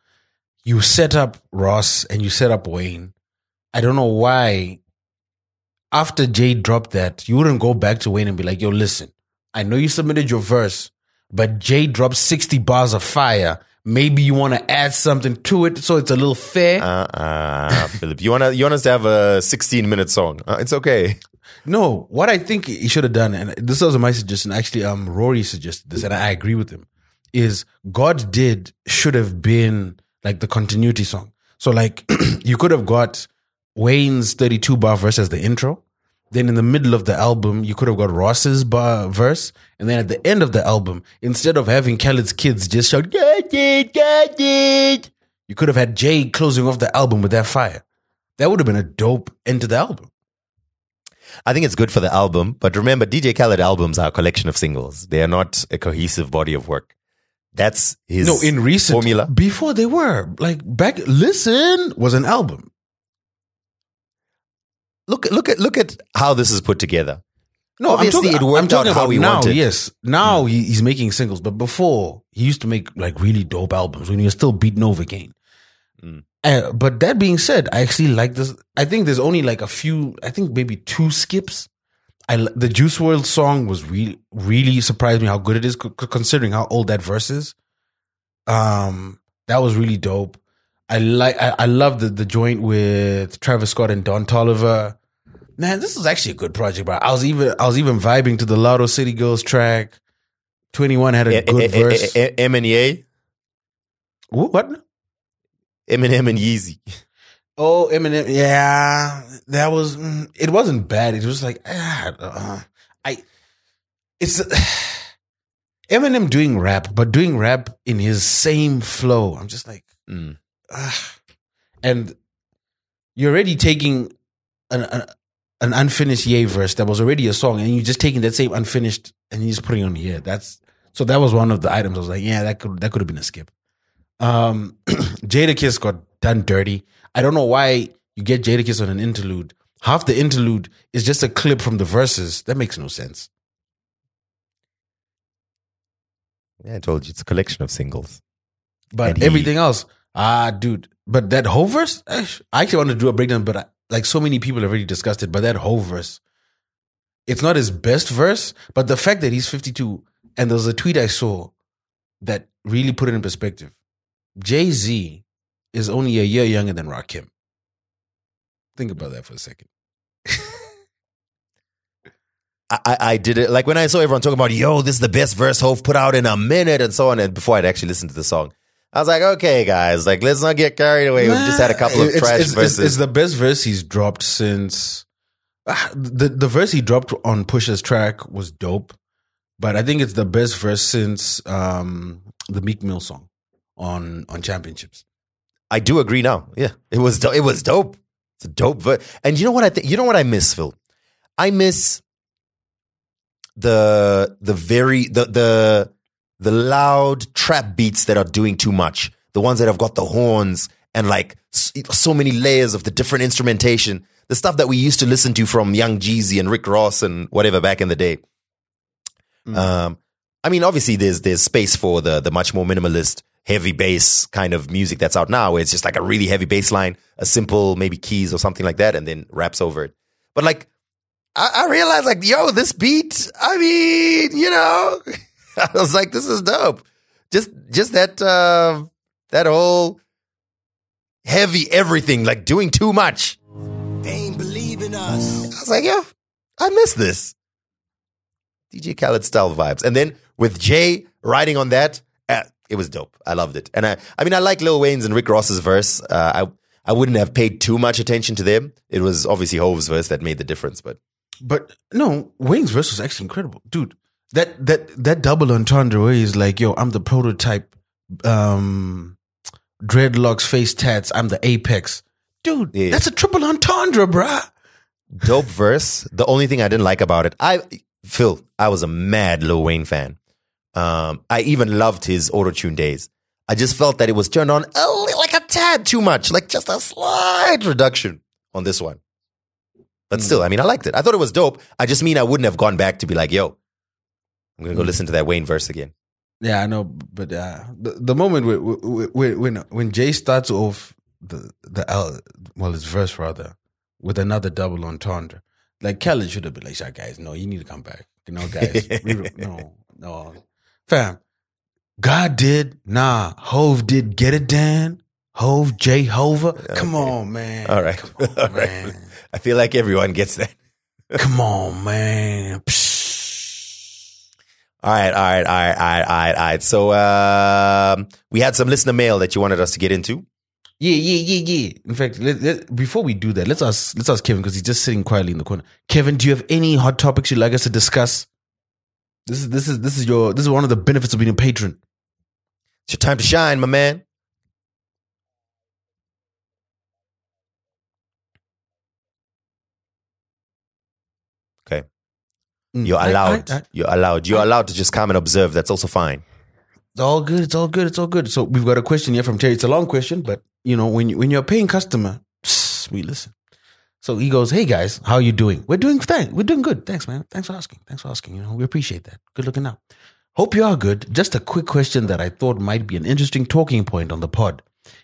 You set up Ross and you set up Wayne. I don't know why after Jay dropped that, you wouldn't go back to Wayne and be like, yo, listen, I know you submitted your verse, but Jay dropped 60 bars of fire. Maybe you want to add something to it so it's a little fair. Uh, uh, Philip, you wanna you want us to have a sixteen minute song? Uh, it's okay. No, what I think he should have done, and this was my suggestion. Actually, um, Rory suggested this, and I agree with him. Is God did should have been like the continuity song. So like you could have got Wayne's thirty-two bar verse as the intro. Then in the middle of the album, you could have got Ross's bar verse, and then at the end of the album, instead of having Khaled's kids just shout "God it, God it," you could have had Jay closing off the album with that fire. That would have been a dope end to the album. I think it's good for the album, but remember, DJ Khaled albums are a collection of singles. They are not a cohesive body of work. That's his no, in recent formula. before they were like back. Listen was an album. Look look at look at how this is put together. No, obviously I'm it worked I'm talking out how we now. wanted. Yes, now he, he's making singles, but before he used to make like really dope albums when he was still beat Novocaine. Mm. Uh, but that being said, I actually like this. I think there's only like a few. I think maybe two skips. I the Juice WRLD song was really really surprised me how good it is, c- considering how old that verse is. Um, that was really dope. I like. I, I love the the joint with Travis Scott and Don Toliver. Man, this is actually a good project, bro. I was even I was even vibing to the Latto City Girls track. Twenty One had a good E- verse. E- E- M and Ye, what? Eminem and Yeezy. Oh, Eminem. Yeah, that was. mm, It wasn't bad. It was like ah, uh, I. It's Eminem doing rap, but doing rap in his same flow. I'm just like, Mm. Ah. and you're already taking an, an an unfinished Ye verse that was already a song, and you're just taking that same unfinished and you're just putting it on here. That's so that was one of the items. I was like, yeah, that could that could have been a skip. Um, Jadakiss got done dirty. I don't know why you get Jadakiss on an interlude. Half the interlude is just a clip from the verses. That makes no sense. Yeah, I told you it's a collection of singles. But And he- everything else, ah, dude. But that whole verse, I actually want to do a breakdown, but I, like so many people have already discussed it. But that whole verse, it's not his best verse, but the fact that he's 52, and there was a tweet I saw that really put it in perspective. Jay Z is only a year younger than Rakim. Think about that for a second. I, I, I did it like when I saw everyone talking about, yo, this is the best verse Hove put out in a minute and so on. And before I'd actually listened to the song, I was like, okay, guys, like let's not get carried away. We've just had a couple of It's- trash it's, it's- verses. It's, the best verse he's dropped since ah, the the verse he dropped on Pusha's track was dope, but I think it's the best verse since um, the Meek Mill song on on Championships. I do agree now. Yeah, it was do- it was dope. It's a dope verse. And you know what I think? You know what I miss, Phil? I miss the the very the the the loud trap beats that are doing too much. The ones that have got the horns and like so many layers of the different instrumentation. The stuff that we used to listen to from Young Jeezy and Rick Ross and whatever back in the day. Um, I mean, obviously, there's there's space for the the much more minimalist, heavy bass kind of music that's out now, where it's just like a really heavy bass line, a simple maybe keys or something like that, and then raps over it. But like, I, I realized like, yo, this beat. I mean, you know, I was like, this is dope. Just just that uh, that whole heavy everything, like doing too much. They ain't believing us. I was like, yeah, I miss this. DJ Khaled style vibes. And then with Jay writing on that, uh, it was dope. I loved it. And I, I mean, I like Lil Wayne's and Rick Ross's verse. Uh, I, I wouldn't have paid too much attention to them. It was obviously Hove's verse that made the difference. But But no, Wayne's verse was actually incredible, dude. That that that double entendre where he's like, "Yo, I'm the prototype, um, dreadlocks, face tats. I'm the apex, dude. Yeah. That's a triple entendre, bruh." dope verse. The only thing I didn't like about it, I Phil, I was a mad Lil Wayne fan. Um, I even loved his auto-tune days. I just felt that it was turned on a li- like a tad too much, like just a slight reduction on this one. But still, I mean, I liked it. I thought it was dope. I just mean I wouldn't have gone back to be like, yo, I'm gonna go listen to that Wayne verse again. Yeah, I know, but uh, the the moment when when when when Jay starts off the the L, well, his verse rather with another double entendre, like Khaled should have been like, "Shot guys, no, you need to come back. You know, guys, no, no, fam. God did, nah. Hove did. Get it, Dan. Hove, J Hova. Come on, man. All right, all right. I feel like everyone gets that. Come on, man. All right, all right, all right, all right, all right, all right. So um, we had some listener mail that you wanted us to get into. Yeah, yeah, yeah, yeah. In fact, let, let- before we do that, let's ask let's ask Kevin because he's just sitting quietly in the corner. Kevin, do you have any hot topics you'd like us to discuss? This is this is this is your this is one of the benefits of being a patron. It's your time to shine, my man. Okay. Mm. You're I- I- allowed. I- you're allowed. You're allowed to just come and observe. That's also fine. It's all good. It's all good. It's all good. So we've got a question here from Terry. It's a long question, but you know when you, when you're a paying customer, we listen. So he goes, "Hey guys, how are you doing? We're doing fine. We're doing good. Thanks, man. Thanks for asking. Thanks for asking. You know, we appreciate that. Good looking out. Hope you are good. Just a quick question that I thought might be an interesting talking point on the pod.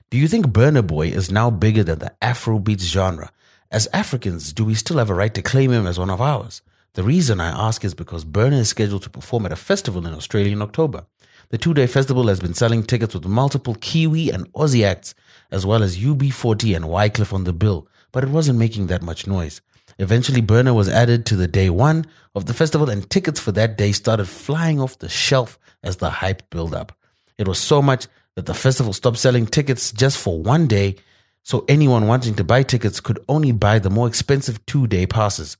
Do you think Burna Boy is now bigger than the Afrobeats genre? As Africans, do we still have a right to claim him as one of ours? The reason I ask is because Burna is scheduled to perform at a festival in Australia in October. The two day festival has been selling tickets with multiple Kiwi and Aussie acts, as well as UB40 and Wyclef on the bill, but it wasn't making that much noise. Eventually, Burna was added to the day one of the festival, and tickets for that day started flying off the shelf as the hype built up. It was so much that the festival stopped selling tickets just for one day, so anyone wanting to buy tickets could only buy the more expensive two day passes.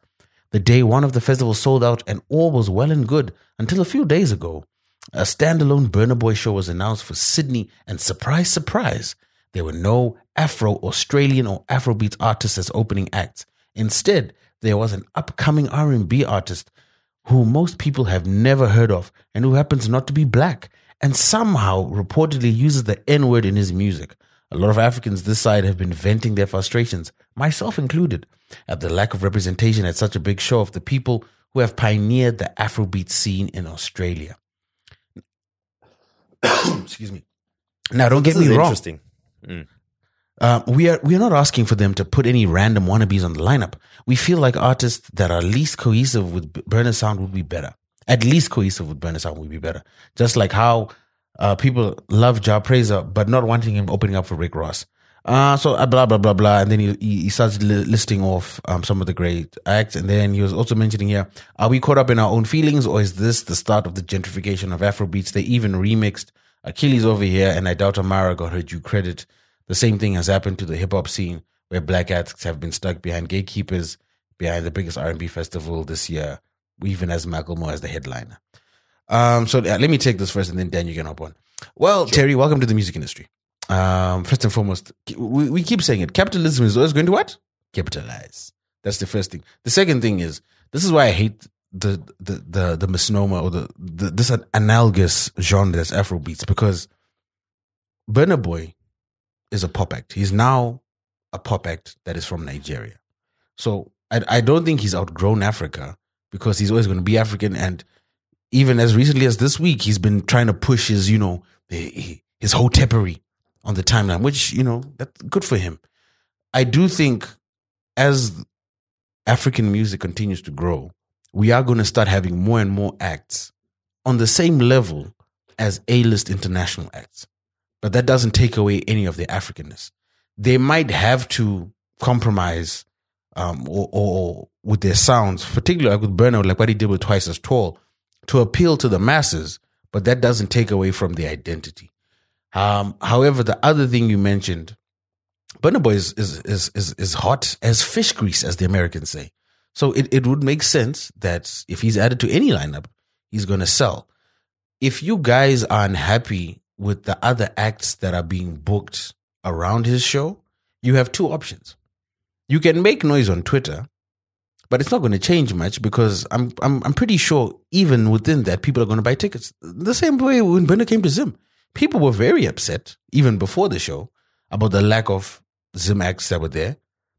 The day one of the festival sold out, and all was well and good until a few days ago. A standalone Burna Boy show was announced for Sydney, and surprise, surprise, there were no Afro, Australian, or Afrobeat artists as opening acts. Instead, there was an upcoming R&B artist who most people have never heard of and who happens not to be black and somehow reportedly uses the N-word in his music. A lot of Africans this side have been venting their frustrations, myself included, at the lack of representation at such a big show of the people who have pioneered the Afrobeat scene in Australia. Excuse me. Now, don't This get me wrong. Interesting. Mm. Uh, we are we are not asking for them to put any random wannabes on the lineup. We feel like artists that are least cohesive with Burna Sound would be better. At least cohesive with Burna Sound would be better. Just like how uh, people love Jah Prayzah, but not wanting him opening up for Rick Ross. Uh, so uh, blah blah blah blah, and then he he, starts li- listing off um, some of the great acts, and then he was also mentioning here: Are we caught up in our own feelings, or is this the start of the gentrification of Afrobeats? They even remixed Achilles over here, and I doubt Amara got her due credit. The same thing has happened to the hip hop scene, where black acts have been stuck behind gatekeepers, behind the biggest R and B festival this year, even as Macklemore as the headliner. Um, so uh, let me take this first, and then Dan, you can hop on. Well, Terry, welcome to the music industry. Um, first and foremost, we, we keep saying it. Capitalism is always going to what? Capitalize. That's the first thing. The second thing is this is why I hate the the the, the misnomer or the, the this analogous genre that's Afrobeats because Burner Boy is a pop act. He's now a pop act that is from Nigeria. So I, I don't think he's outgrown Africa because he's always going to be African. And even as recently as this week, he's been trying to push his, you know, his hotepery on the timeline, which, you know, that's good for him. I do think as African music continues to grow, we are going to start having more and more acts on the same level as A list international acts. But that doesn't take away any of their Africanness. They might have to compromise um, or, or with their sounds, particularly like with Burnout, like what he did with Twice as Tall, to appeal to the masses, but that doesn't take away from their identity. Um, however, the other thing you mentioned, Burna Boy is, is, is, is, is hot as fish grease, as the Americans say. So it, it would make sense that if he's added to any lineup, he's going to sell. If you guys are unhappy with the other acts that are being booked around his show, you have two options. You can make noise on Twitter, but it's not going to change much because I'm I'm I'm pretty sure even within that people are going to buy tickets. The same way when Burna came to Zim, people were very upset even before the show about the lack of Zim acts that were there,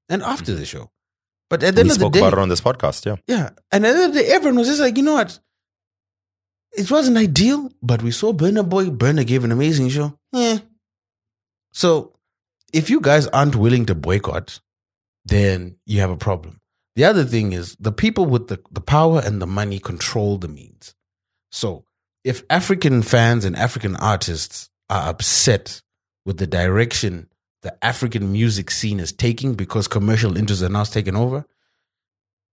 and after mm. the show. But at the we end of the spoke day, about it on this podcast. Yeah. yeah. And at the end of the day, everyone was just like, you know what? It wasn't ideal, but we saw Burna Boy. Burna gave an amazing show. Yeah. So if you guys aren't willing to boycott, then you have a problem. The other thing is the people with the, the power and the money control the means. So if African fans and African artists are upset with the direction the African music scene is taking because commercial interests are now taking over,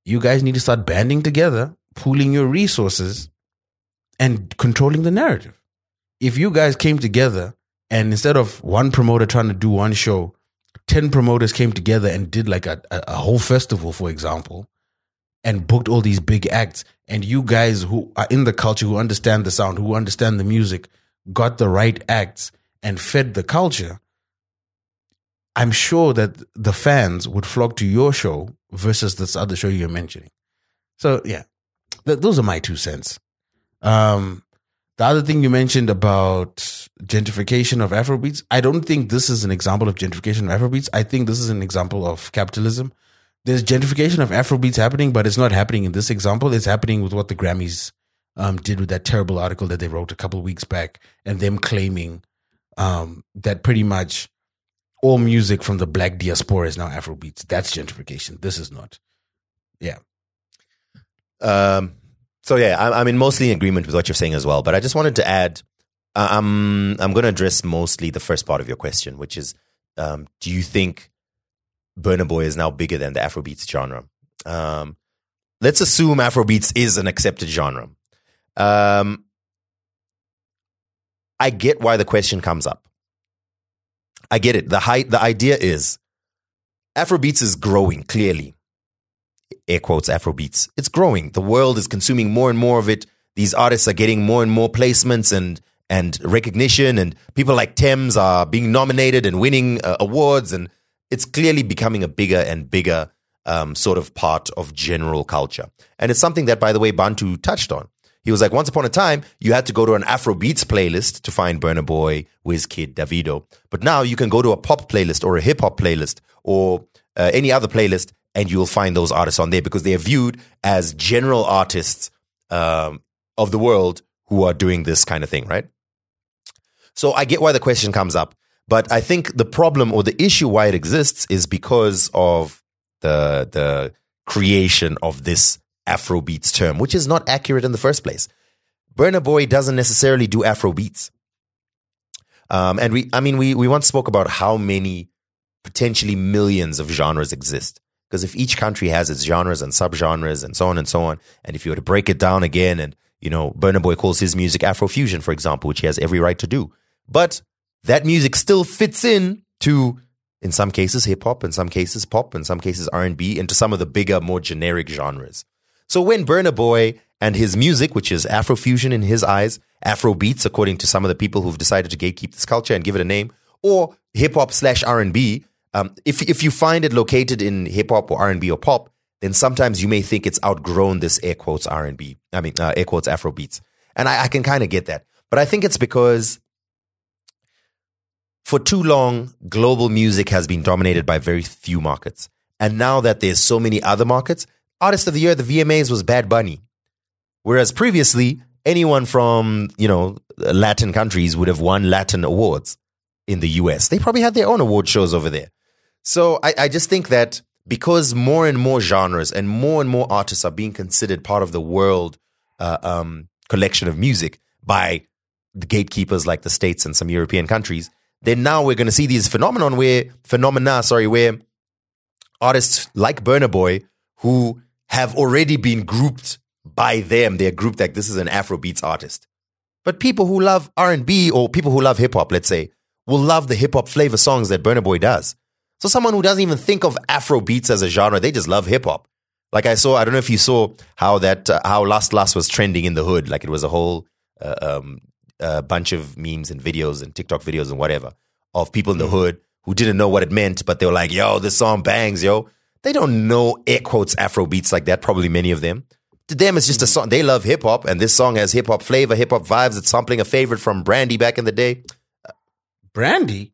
you guys need to start banding together, pooling your resources, and controlling the narrative. If you guys came together and instead of one promoter trying to do one show, 10 promoters came together and did like a, a, whole festival, for example, and booked all these big acts, and you guys who are in the culture, who understand the sound, who understand the music, got the right acts and fed the culture, I'm sure that the fans would flock to your show versus this other show you're mentioning. So yeah, th- those are my two cents. Um, the other thing you mentioned about gentrification of Afrobeats, I don't think this is an example of gentrification of Afrobeats. I think this is an example of capitalism. There's gentrification of Afrobeats happening, but it's not happening in this example. It's happening with what the Grammys um, did with that terrible article that they wrote a couple of weeks back, and them claiming um, that pretty much all music from the black diaspora is now Afrobeats. That's gentrification. This is not. Yeah. Um, so yeah, I'm, I'm in mostly in agreement with what you're saying as well. But I just wanted to add, uh, I'm I'm going to address mostly the first part of your question, which is, um, do you think Burna Boy is now bigger than the Afrobeats genre? Um, let's assume Afrobeats is an accepted genre. Um, I get why the question comes up. I get it. The height, the idea is Afrobeats is growing clearly. Air quotes Afrobeats. It's growing. The world is consuming more and more of it. These artists are getting more and more placements and and recognition, and people like Tems are being nominated and winning uh, awards, and it's clearly becoming a bigger and bigger um, sort of part of general culture. And it's something that, by the way, Bantu touched on. He was like, once upon a time, you had to go to an Afro beats playlist to find Burna Boy, Wizkid, Davido. But now you can go to a pop playlist or a hip hop playlist or uh, any other playlist, and you'll find those artists on there because they are viewed as general artists um, of the world who are doing this kind of thing, right? So I get why the question comes up, but I think the problem or the issue why it exists is because of the the creation of this Afrobeats term, which is not accurate in the first place. Burna Boy doesn't necessarily do Afrobeats. Um, and we, I mean, we, we once spoke about how many potentially millions of genres exist. Because if each country has its genres and subgenres and so on and so on, and if you were to break it down again, and you know, Burna Boy calls his music Afrofusion, for example, which he has every right to do. But that music still fits in to, in some cases, hip hop, in some cases, pop, in some cases, R and B, into some of the bigger, more generic genres. So when Burna Boy and his music, which is Afrofusion in his eyes, Afro beats, according to some of the people who've decided to gatekeep this culture and give it a name, or hip hop slash R and B. Um, if if you find it located in hip hop or R and B or pop, then sometimes you may think it's outgrown this air quotes R and B. I mean uh, air quotes Afro beats, and I, I can kind of get that, but I think it's because for too long, global music has been dominated by very few markets. And now that there's so many other markets, Artist of the Year, the VMAs was Bad Bunny. Whereas previously, anyone from, you know, Latin countries would have won Latin awards in the US. They probably had their own award shows over there. So I, I just think that because more and more genres and more and more artists are being considered part of the world uh, um, collection of music by the gatekeepers like the states and some European countries, then now we're going to see these phenomenon where phenomena, sorry, where artists like Burna Boy who have already been grouped by them, they're grouped like this is an Afrobeats artist. But people who love R&B or people who love hip hop, let's say, will love the hip hop flavor songs that Burna Boy does. So someone who doesn't even think of Afro beats as a genre, they just love hip hop. Like I saw, I don't know if you saw how that uh, how Last Last was trending in the hood. Like it was a whole uh, um, uh, bunch of memes and videos and TikTok videos and whatever of people in the hood who didn't know what it meant, but they were like, "Yo, this song bangs, yo." They don't know air quotes Afro beats like that. Probably many of them. To them, it's just a song. They love hip hop, and this song has hip hop flavor, hip hop vibes. It's sampling a favorite from Brandy back in the day. Brandy?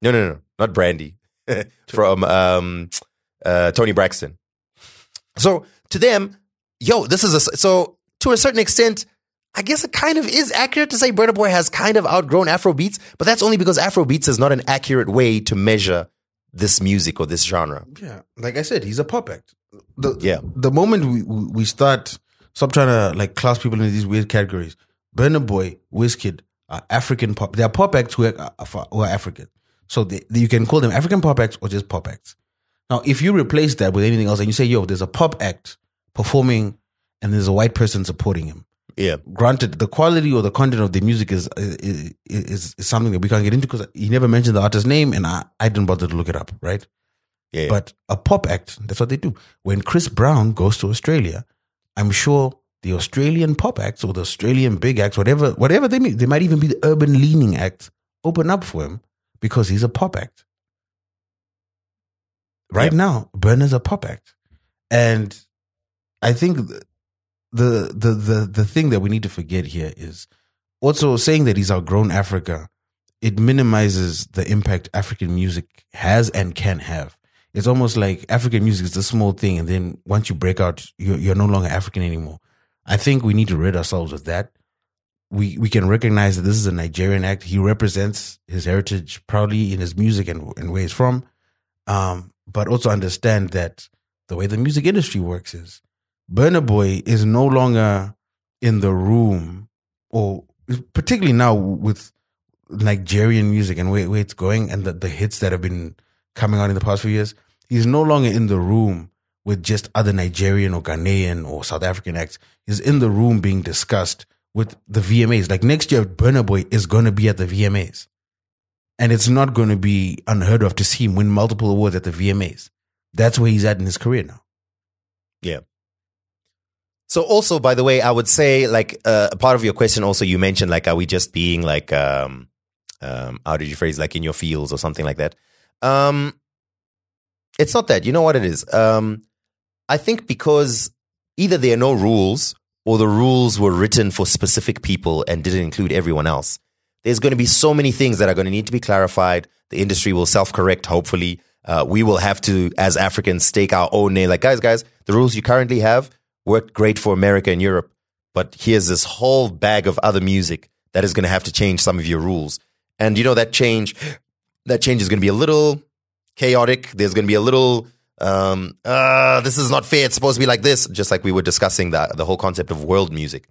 No, no, no, not Brandy. From um, uh, Toni Braxton. So to them, yo, this is a so to a certain extent. I guess it kind of is accurate to say Burna Boy has kind of outgrown Afro beats, but that's only because Afro beats is not an accurate way to measure this music or this genre. Yeah, like I said, he's a pop act. The, Yeah. The moment we we we start stop trying to like class people into these weird categories. Burna Boy, Wizkid are African pop. They are pop acts who are, uh, who are African. So they, you can call them African pop acts or just pop acts. Now, if you replace that with anything else and you say, "Yo, there's a pop act performing, and there's a white person supporting him," Yeah. granted, the quality or the content of the music is is, is, is something that we can't get into because he never mentioned the artist's name, and I, I didn't bother to look it up, right? Yeah. But a pop act, that's what they do. When Chris Brown goes to Australia, I'm sure the Australian pop acts or the Australian big acts, whatever, whatever they mean, they might even be the urban leaning acts, open up for him because he's a pop act. Right now, Burna's a pop act, and I think th- the the the the thing that we need to forget here is also saying that he's outgrown Africa. It minimizes the impact African music has and can have. it's almost like African music is a small thing, and then once you break out, you're, you're no longer African anymore. I think we need to rid ourselves of that. We we can recognize that this is a Nigerian act. He represents his heritage proudly in his music and, and where he's from, um, but also understand that the way the music industry works is Burna Boy is no longer in the room, or particularly now with Nigerian music and where, where it's going and the, the hits that have been coming out in the past few years. He's no longer in the room with just other Nigerian or Ghanaian or South African acts. He's in the room being discussed with the VMAs. Like next year, Burna Boy is going to be at the VMAs. And it's not going to be unheard of to see him win multiple awards at the VMAs. That's where he's at in his career now. Yeah. So also, by the way, I would say like uh, a part of your question also you mentioned like are we just being like um um how did you phrase like in your fields or something like that? Um it's not that. You know what it is? Um I think because either there are no rules or the rules were written for specific people and didn't include everyone else. There's going to be so many things that are going to need to be clarified. The industry will self correct, hopefully. Uh, we will have to, as Africans, stake our own name. Like, guys, guys, the rules you currently have worked great for America and Europe, but here's this whole bag of other music that is going to have to change some of your rules. And you know that change, that change is going to be a little chaotic. There's going to be a little, um, uh, this is not fair. It's supposed to be like this, just like we were discussing the the whole concept of world music.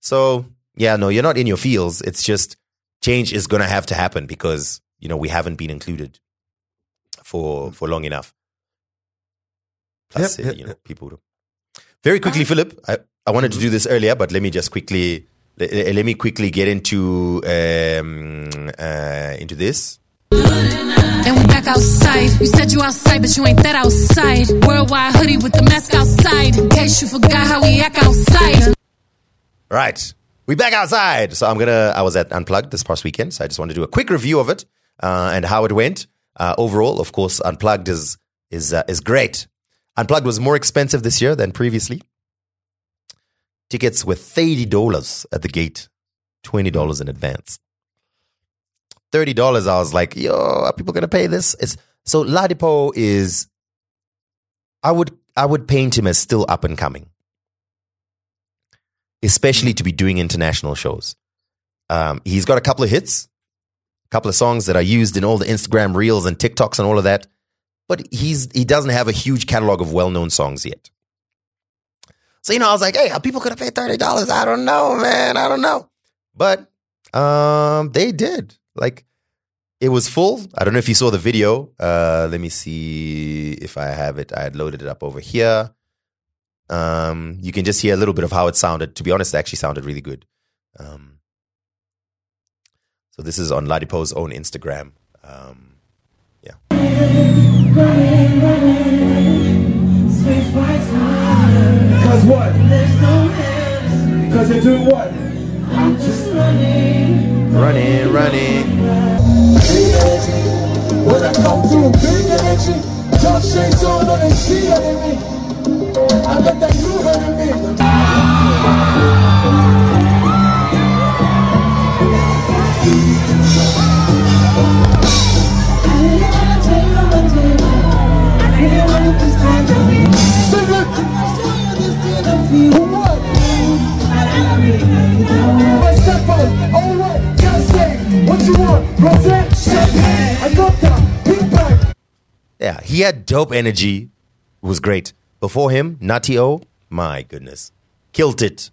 So yeah, no, you're not in your fields. It's just change is going to have to happen because you know we haven't been included for for long enough. Plus, Yep, uh, yep, you know, people. Do- Very quickly, Philip. I, I wanted to do this earlier, but let me just quickly let, let me quickly get into um, uh, into this. And we back outside. You said you outside, but you ain't that outside. Worldwide hoodie with the mask outside. In case you forgot how we act outside. Right. We back outside. So I'm gonna. I was at Unplugged this past weekend, so I just want to do a quick review of it uh, and how it went. Uh, overall, of course, Unplugged is is uh, is great. Unplugged was more expensive this year than previously. Tickets were thirty dollars at the gate, twenty dollars in advance. Thirty dollars. I was like, yo, are people gonna pay this? It's so Ladipoe is. I would I would paint him as still up and coming especially to be doing international shows. Um, he's got a couple of hits, a couple of songs that are used in all the Instagram reels and TikToks and all of that, but he's he doesn't have a huge catalog of well known songs yet. So you know, I was like, hey, are people gonna pay thirty dollars? I don't know, man. I don't know, but um, they did. Like, it was full. I don't know if you saw the video. Uh, let me see if I have it. I had loaded it up over here. Um, you can just hear a little bit of how it sounded. To be honest, it actually sounded really good. Um, so this is on Ladipoe's own Instagram. Um, yeah. Cause what? Cause you're doing what? I'm just running. Running, running. When I come through, big energy. Dark shades on, on they see it in me. I bet that you heard me. Yeah, he had dope energy. It was great. Before him, Nati O, my goodness, killed it.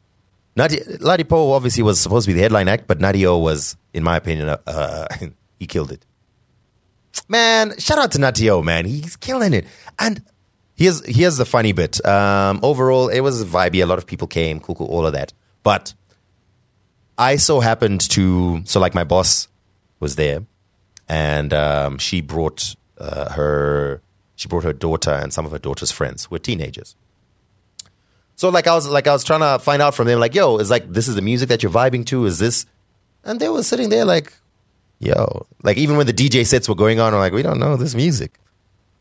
Nati Ladipoe obviously was supposed to be the headline act, but Nati O was, in my opinion, uh, he killed it. Man, shout out to Nati O, man. He's killing it. And here's here's the funny bit. Um, overall, it was vibey. A lot of people came, cool, cool, all of that. But I so happened to, so like my boss was there, and um, she brought uh, her, she brought her daughter and some of her daughter's friends were teenagers. So like I was like I was trying to find out from them, like, yo, is like this is the music that you're vibing to? Is this? And they were sitting there like, yo, like even when the DJ sets were going on, I'm like, we don't know this music.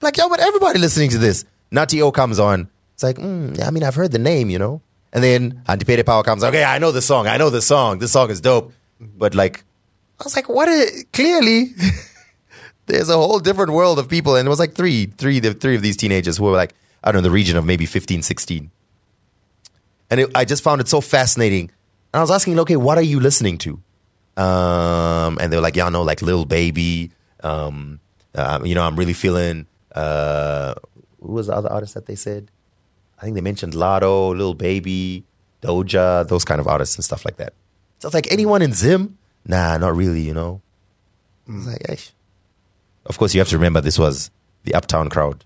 Like, yo, but everybody listening to this. Nati O comes on. It's like, mm, yeah, I mean, I've heard the name, you know. And then Antipede Power comes. Okay, I know the song. I know the song. This song is dope. But like, I was like, what? Clearly, there's a whole different world of people. And it was like three, three, the three of these teenagers who were like, I don't know, the region of maybe 15, 16. And it, I just found it so fascinating. And I was asking, okay, what are you listening to? Um, and they were like, y'all know, like Lil Baby. Um, uh, you know, I'm really feeling, uh, who was the other artist that they said? I think they mentioned Latto, Lil Baby, Doja, those kind of artists and stuff like that. So it's like anyone in Zim? Nah, not really, you know. I was like, "Eish." of course, you have to remember this was the Uptown crowd,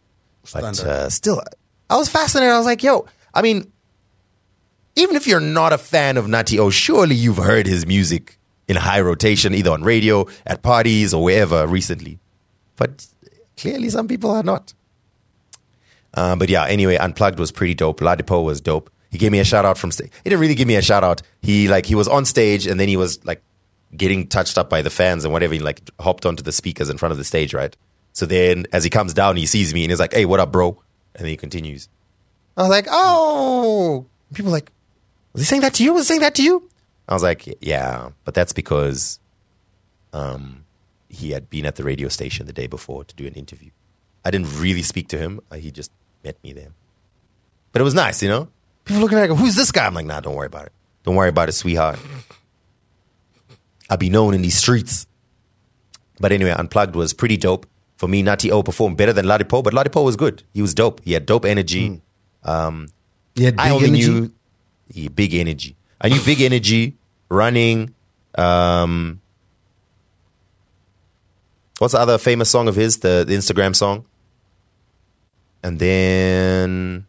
but uh, still, I was fascinated. I was like, yo, I mean, even if you're not a fan of Nutty O, surely you've heard his music in high rotation, either on radio, at parties, or wherever recently. But clearly, some people are not. Uh, but yeah, anyway, Unplugged was pretty dope. Ladipoe was dope. He gave me a shout out from stage. He didn't really give me a shout out. He like he was on stage and then he was like getting touched up by the fans and whatever. He like hopped onto the speakers in front of the stage, right? So then as he comes down, he sees me and he's like, "Hey, what up, bro?" And then he continues. I was like, "Oh." People like, "Was he saying that to you? Was he saying that to you?" I was like, "Yeah, but that's because um he had been at the radio station the day before to do an interview. I didn't really speak to him. Uh, He just met me there. But it was nice, you know? People looking at me, who's this guy? I'm like, nah, don't worry about it. Don't worry about it, sweetheart. I'll be known in these streets. But anyway, Unplugged was pretty dope. For me, Nutty O performed better than Ladipoe, but Ladipoe was good. He was dope. He had dope energy. Um, He had I only energy? knew he, big energy. I knew big energy, running. Um, what's the other famous song of his? The, the Instagram song. And then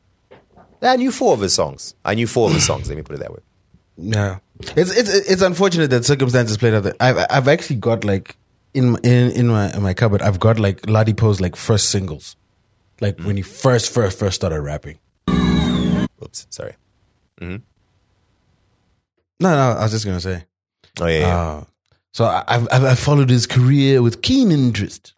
I knew four of his songs. I knew four of his songs. Let me put it that way. Yeah, it's it's it's unfortunate that circumstances played out. That I've I've actually got like in in in my in my cupboard. I've got like Ladipoe's like first singles, like when he first first first started rapping. Oops, sorry. hmm No, no, I was just gonna say. Oh yeah, yeah. Uh, so I- I've, I've followed his career with keen interest.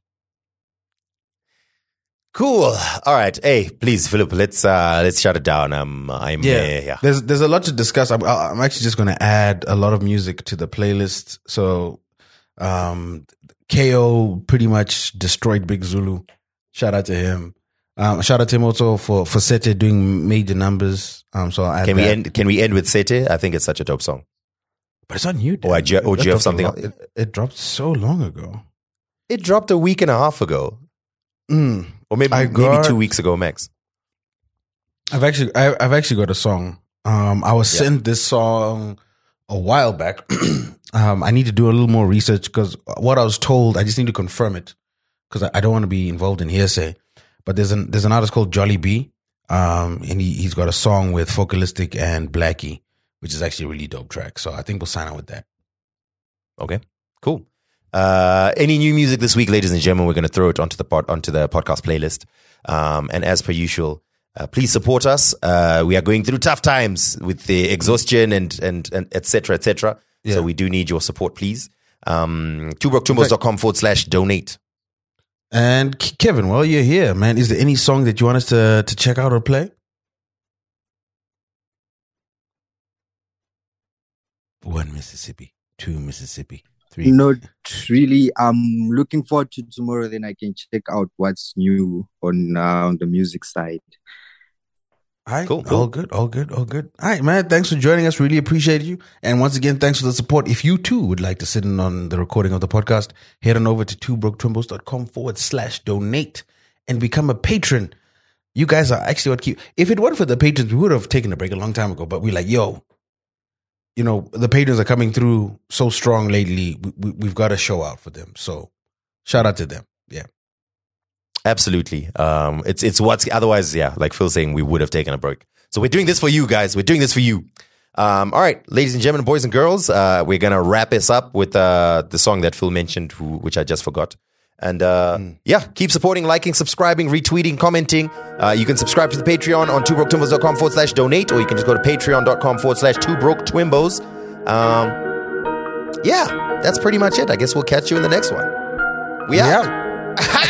Cool. All right. Hey, please, Philip. Let's uh let's shut it down. I'm I'm Yeah, uh, yeah. There's there's a lot to discuss. I'm I'm actually just going to add a lot of music to the playlist. So, um, Ko pretty much destroyed Big Zulu. Shout out to him. Um, shout out to him also for for Sete doing major numbers. Um, so I'll add Can we that. end? Can we end with Sete? I think it's such a dope song. But it's on you. Or I ju- or do you have something? lo- It, it dropped so long ago. It dropped a week and a half ago, Mm. or maybe I maybe two weeks ago, max. I've actually I, I've actually got a song. Um, I was Yeah. sent this song a while back. um, I need to do a little more research because what I was told, I just need to confirm it because I, I don't want to be involved in hearsay. But there's an there's an artist called Jolly B, um, and he he's got a song with Focalistic and Blxckie, which is actually a really dope track. So I think we'll sign on with that. Okay, cool. Uh, any new music this week, ladies and gentlemen? We're going to throw it onto the pod, onto the podcast playlist. Um, and as per usual, uh, please support us. Uh, we are going through tough times with the exhaustion and and and et cetera, et cetera. Yeah. So we do need your support, please. Um, twobroketwimbos.com forward slash donate. And Kevin, while you're here, man, is there any song that you want us to to check out or play? One Mississippi, two Mississippi, three. Not really. I'm looking forward to tomorrow. Then I can check out what's new on uh, on the music side. All right, Cool, All good, all good, all good. All right, man. Thanks for joining us. Really appreciate you. And once again, thanks for the support. If you too would like to sit in on the recording of the podcast, head on over to twobroketwimbos.com forward slash donate and become a patron. You guys are actually what keep. If it weren't for the patrons, we would have taken a break a long time ago. But we're like, yo, you know, the patrons are coming through so strong lately. We, we, we've got to show out for them. So shout out to them. Yeah. Absolutely. Um, it's it's what's otherwise, yeah, like Phil saying, we would have taken a break. So we're doing this for you guys. We're doing this for you. Um, all right, ladies and gentlemen, boys and girls, uh, we're gonna wrap this up with uh, the song that Phil mentioned, who, which I just forgot. And uh, yeah, keep supporting, liking, subscribing, retweeting, commenting. Uh, you can subscribe to the Patreon on twobroketwimbos.com forward slash donate, or you can just go to patreon.com forward slash twobroke Um, yeah, that's pretty much it. I guess we'll catch you in the next one. We out. Can't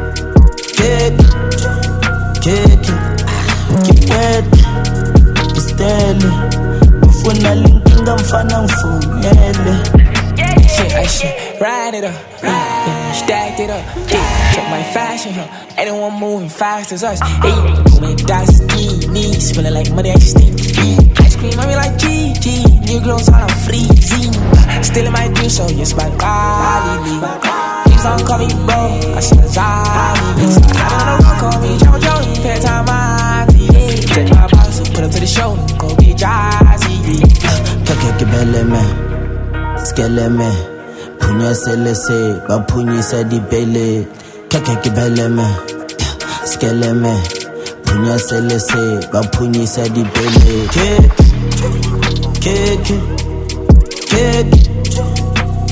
keke keke kipete istele ufuna linkinga mfana mfunele. Shit, I shit, ride it up, yeah, stacked it up, yeah, check my fashion, huh? Anyone moving fast as us, hey, me dusty, knees smelling like money I steam, ice cream, I mean like GG, new girls all I'm freezing, in my juice, so yes, my golly, please don't call me bro, I see a zombie, I don't know, call me Jojo, pay time, I check my box, put up to the show, go be jazzy, keke ke beleme skeleme punyeselese baphunyisa dibele keke ke beleme skeleme punyeselese baphunyisa dibele keke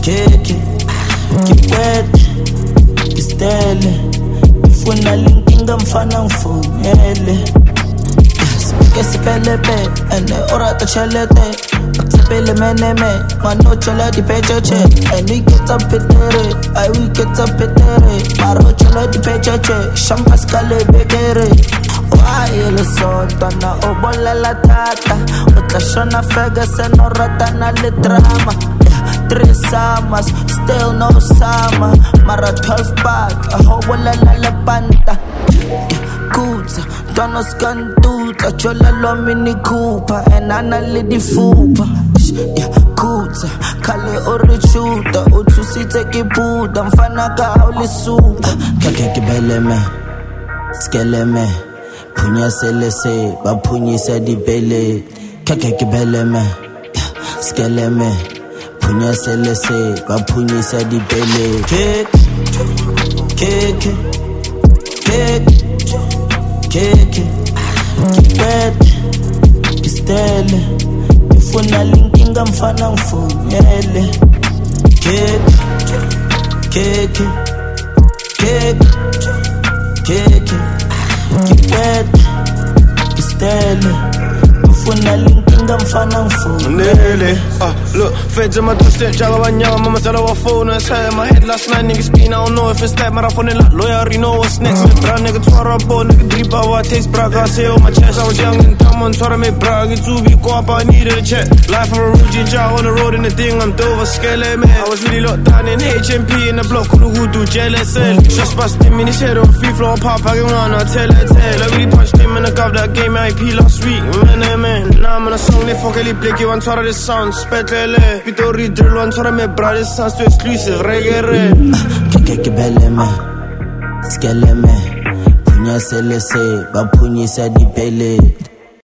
keke keke kipete kistele ifuna linkinga mfana mfunele ke sepelepe ene o rata tšhelete o tshepele meneme o tšhela dipetšetše ene o iketsa petere a o iketsa petere mare o tšhela dipetšetše shampas ka lebekere wae lesontwana o bolela thata. O tla šona ferguson o ratana le drama Three summers, still no summer. Mara 12 pack, a whole bolela le panta. kutsa ntwana ska ntutla tjola lwa mini cooper enana le difupa kutsa khale o re chuta o thusitse ke puta mfana ka le supa kake ke beleme skeleme phunyaselese baphunyisa dibele kake ke beleme skeleme phunyaselese baphunyisa dibele keke keke kipete kistele ifuna linkinga mfana mfunele keke keke keke keke kipete kistele ifuna linkinga mfunele uh, ah, look, feds in my doorstep, Jagga Banyama, mama said I was phone, it's high in my head last night, niggas spin, I don't know if it's that, but I phone it like lawyer, already know what's next, uh-huh. me bra, nigga, twara bo, nigga, drip, I taste, bra, got say on my chest, I was young and dumb, on twara me, bra, get to be go up, I needed a check, life of a Ruji, Jah on the road, and the thing, I'm Dover, scale, man, I was really locked down in HMP, in the block, who who do JLSL, just busting me, his head on free floor, pop, I can run, I tell it, tell, I really punched him in the gov, that game, IP last week, man, man, man, now I'm they fuck, li pleki, one twara the sound, spetlele, Pitori drill, twara me, bra, this sounds too exclusive, reggae, keke ke beleme skeleme phunyaselese baphunyisa dibele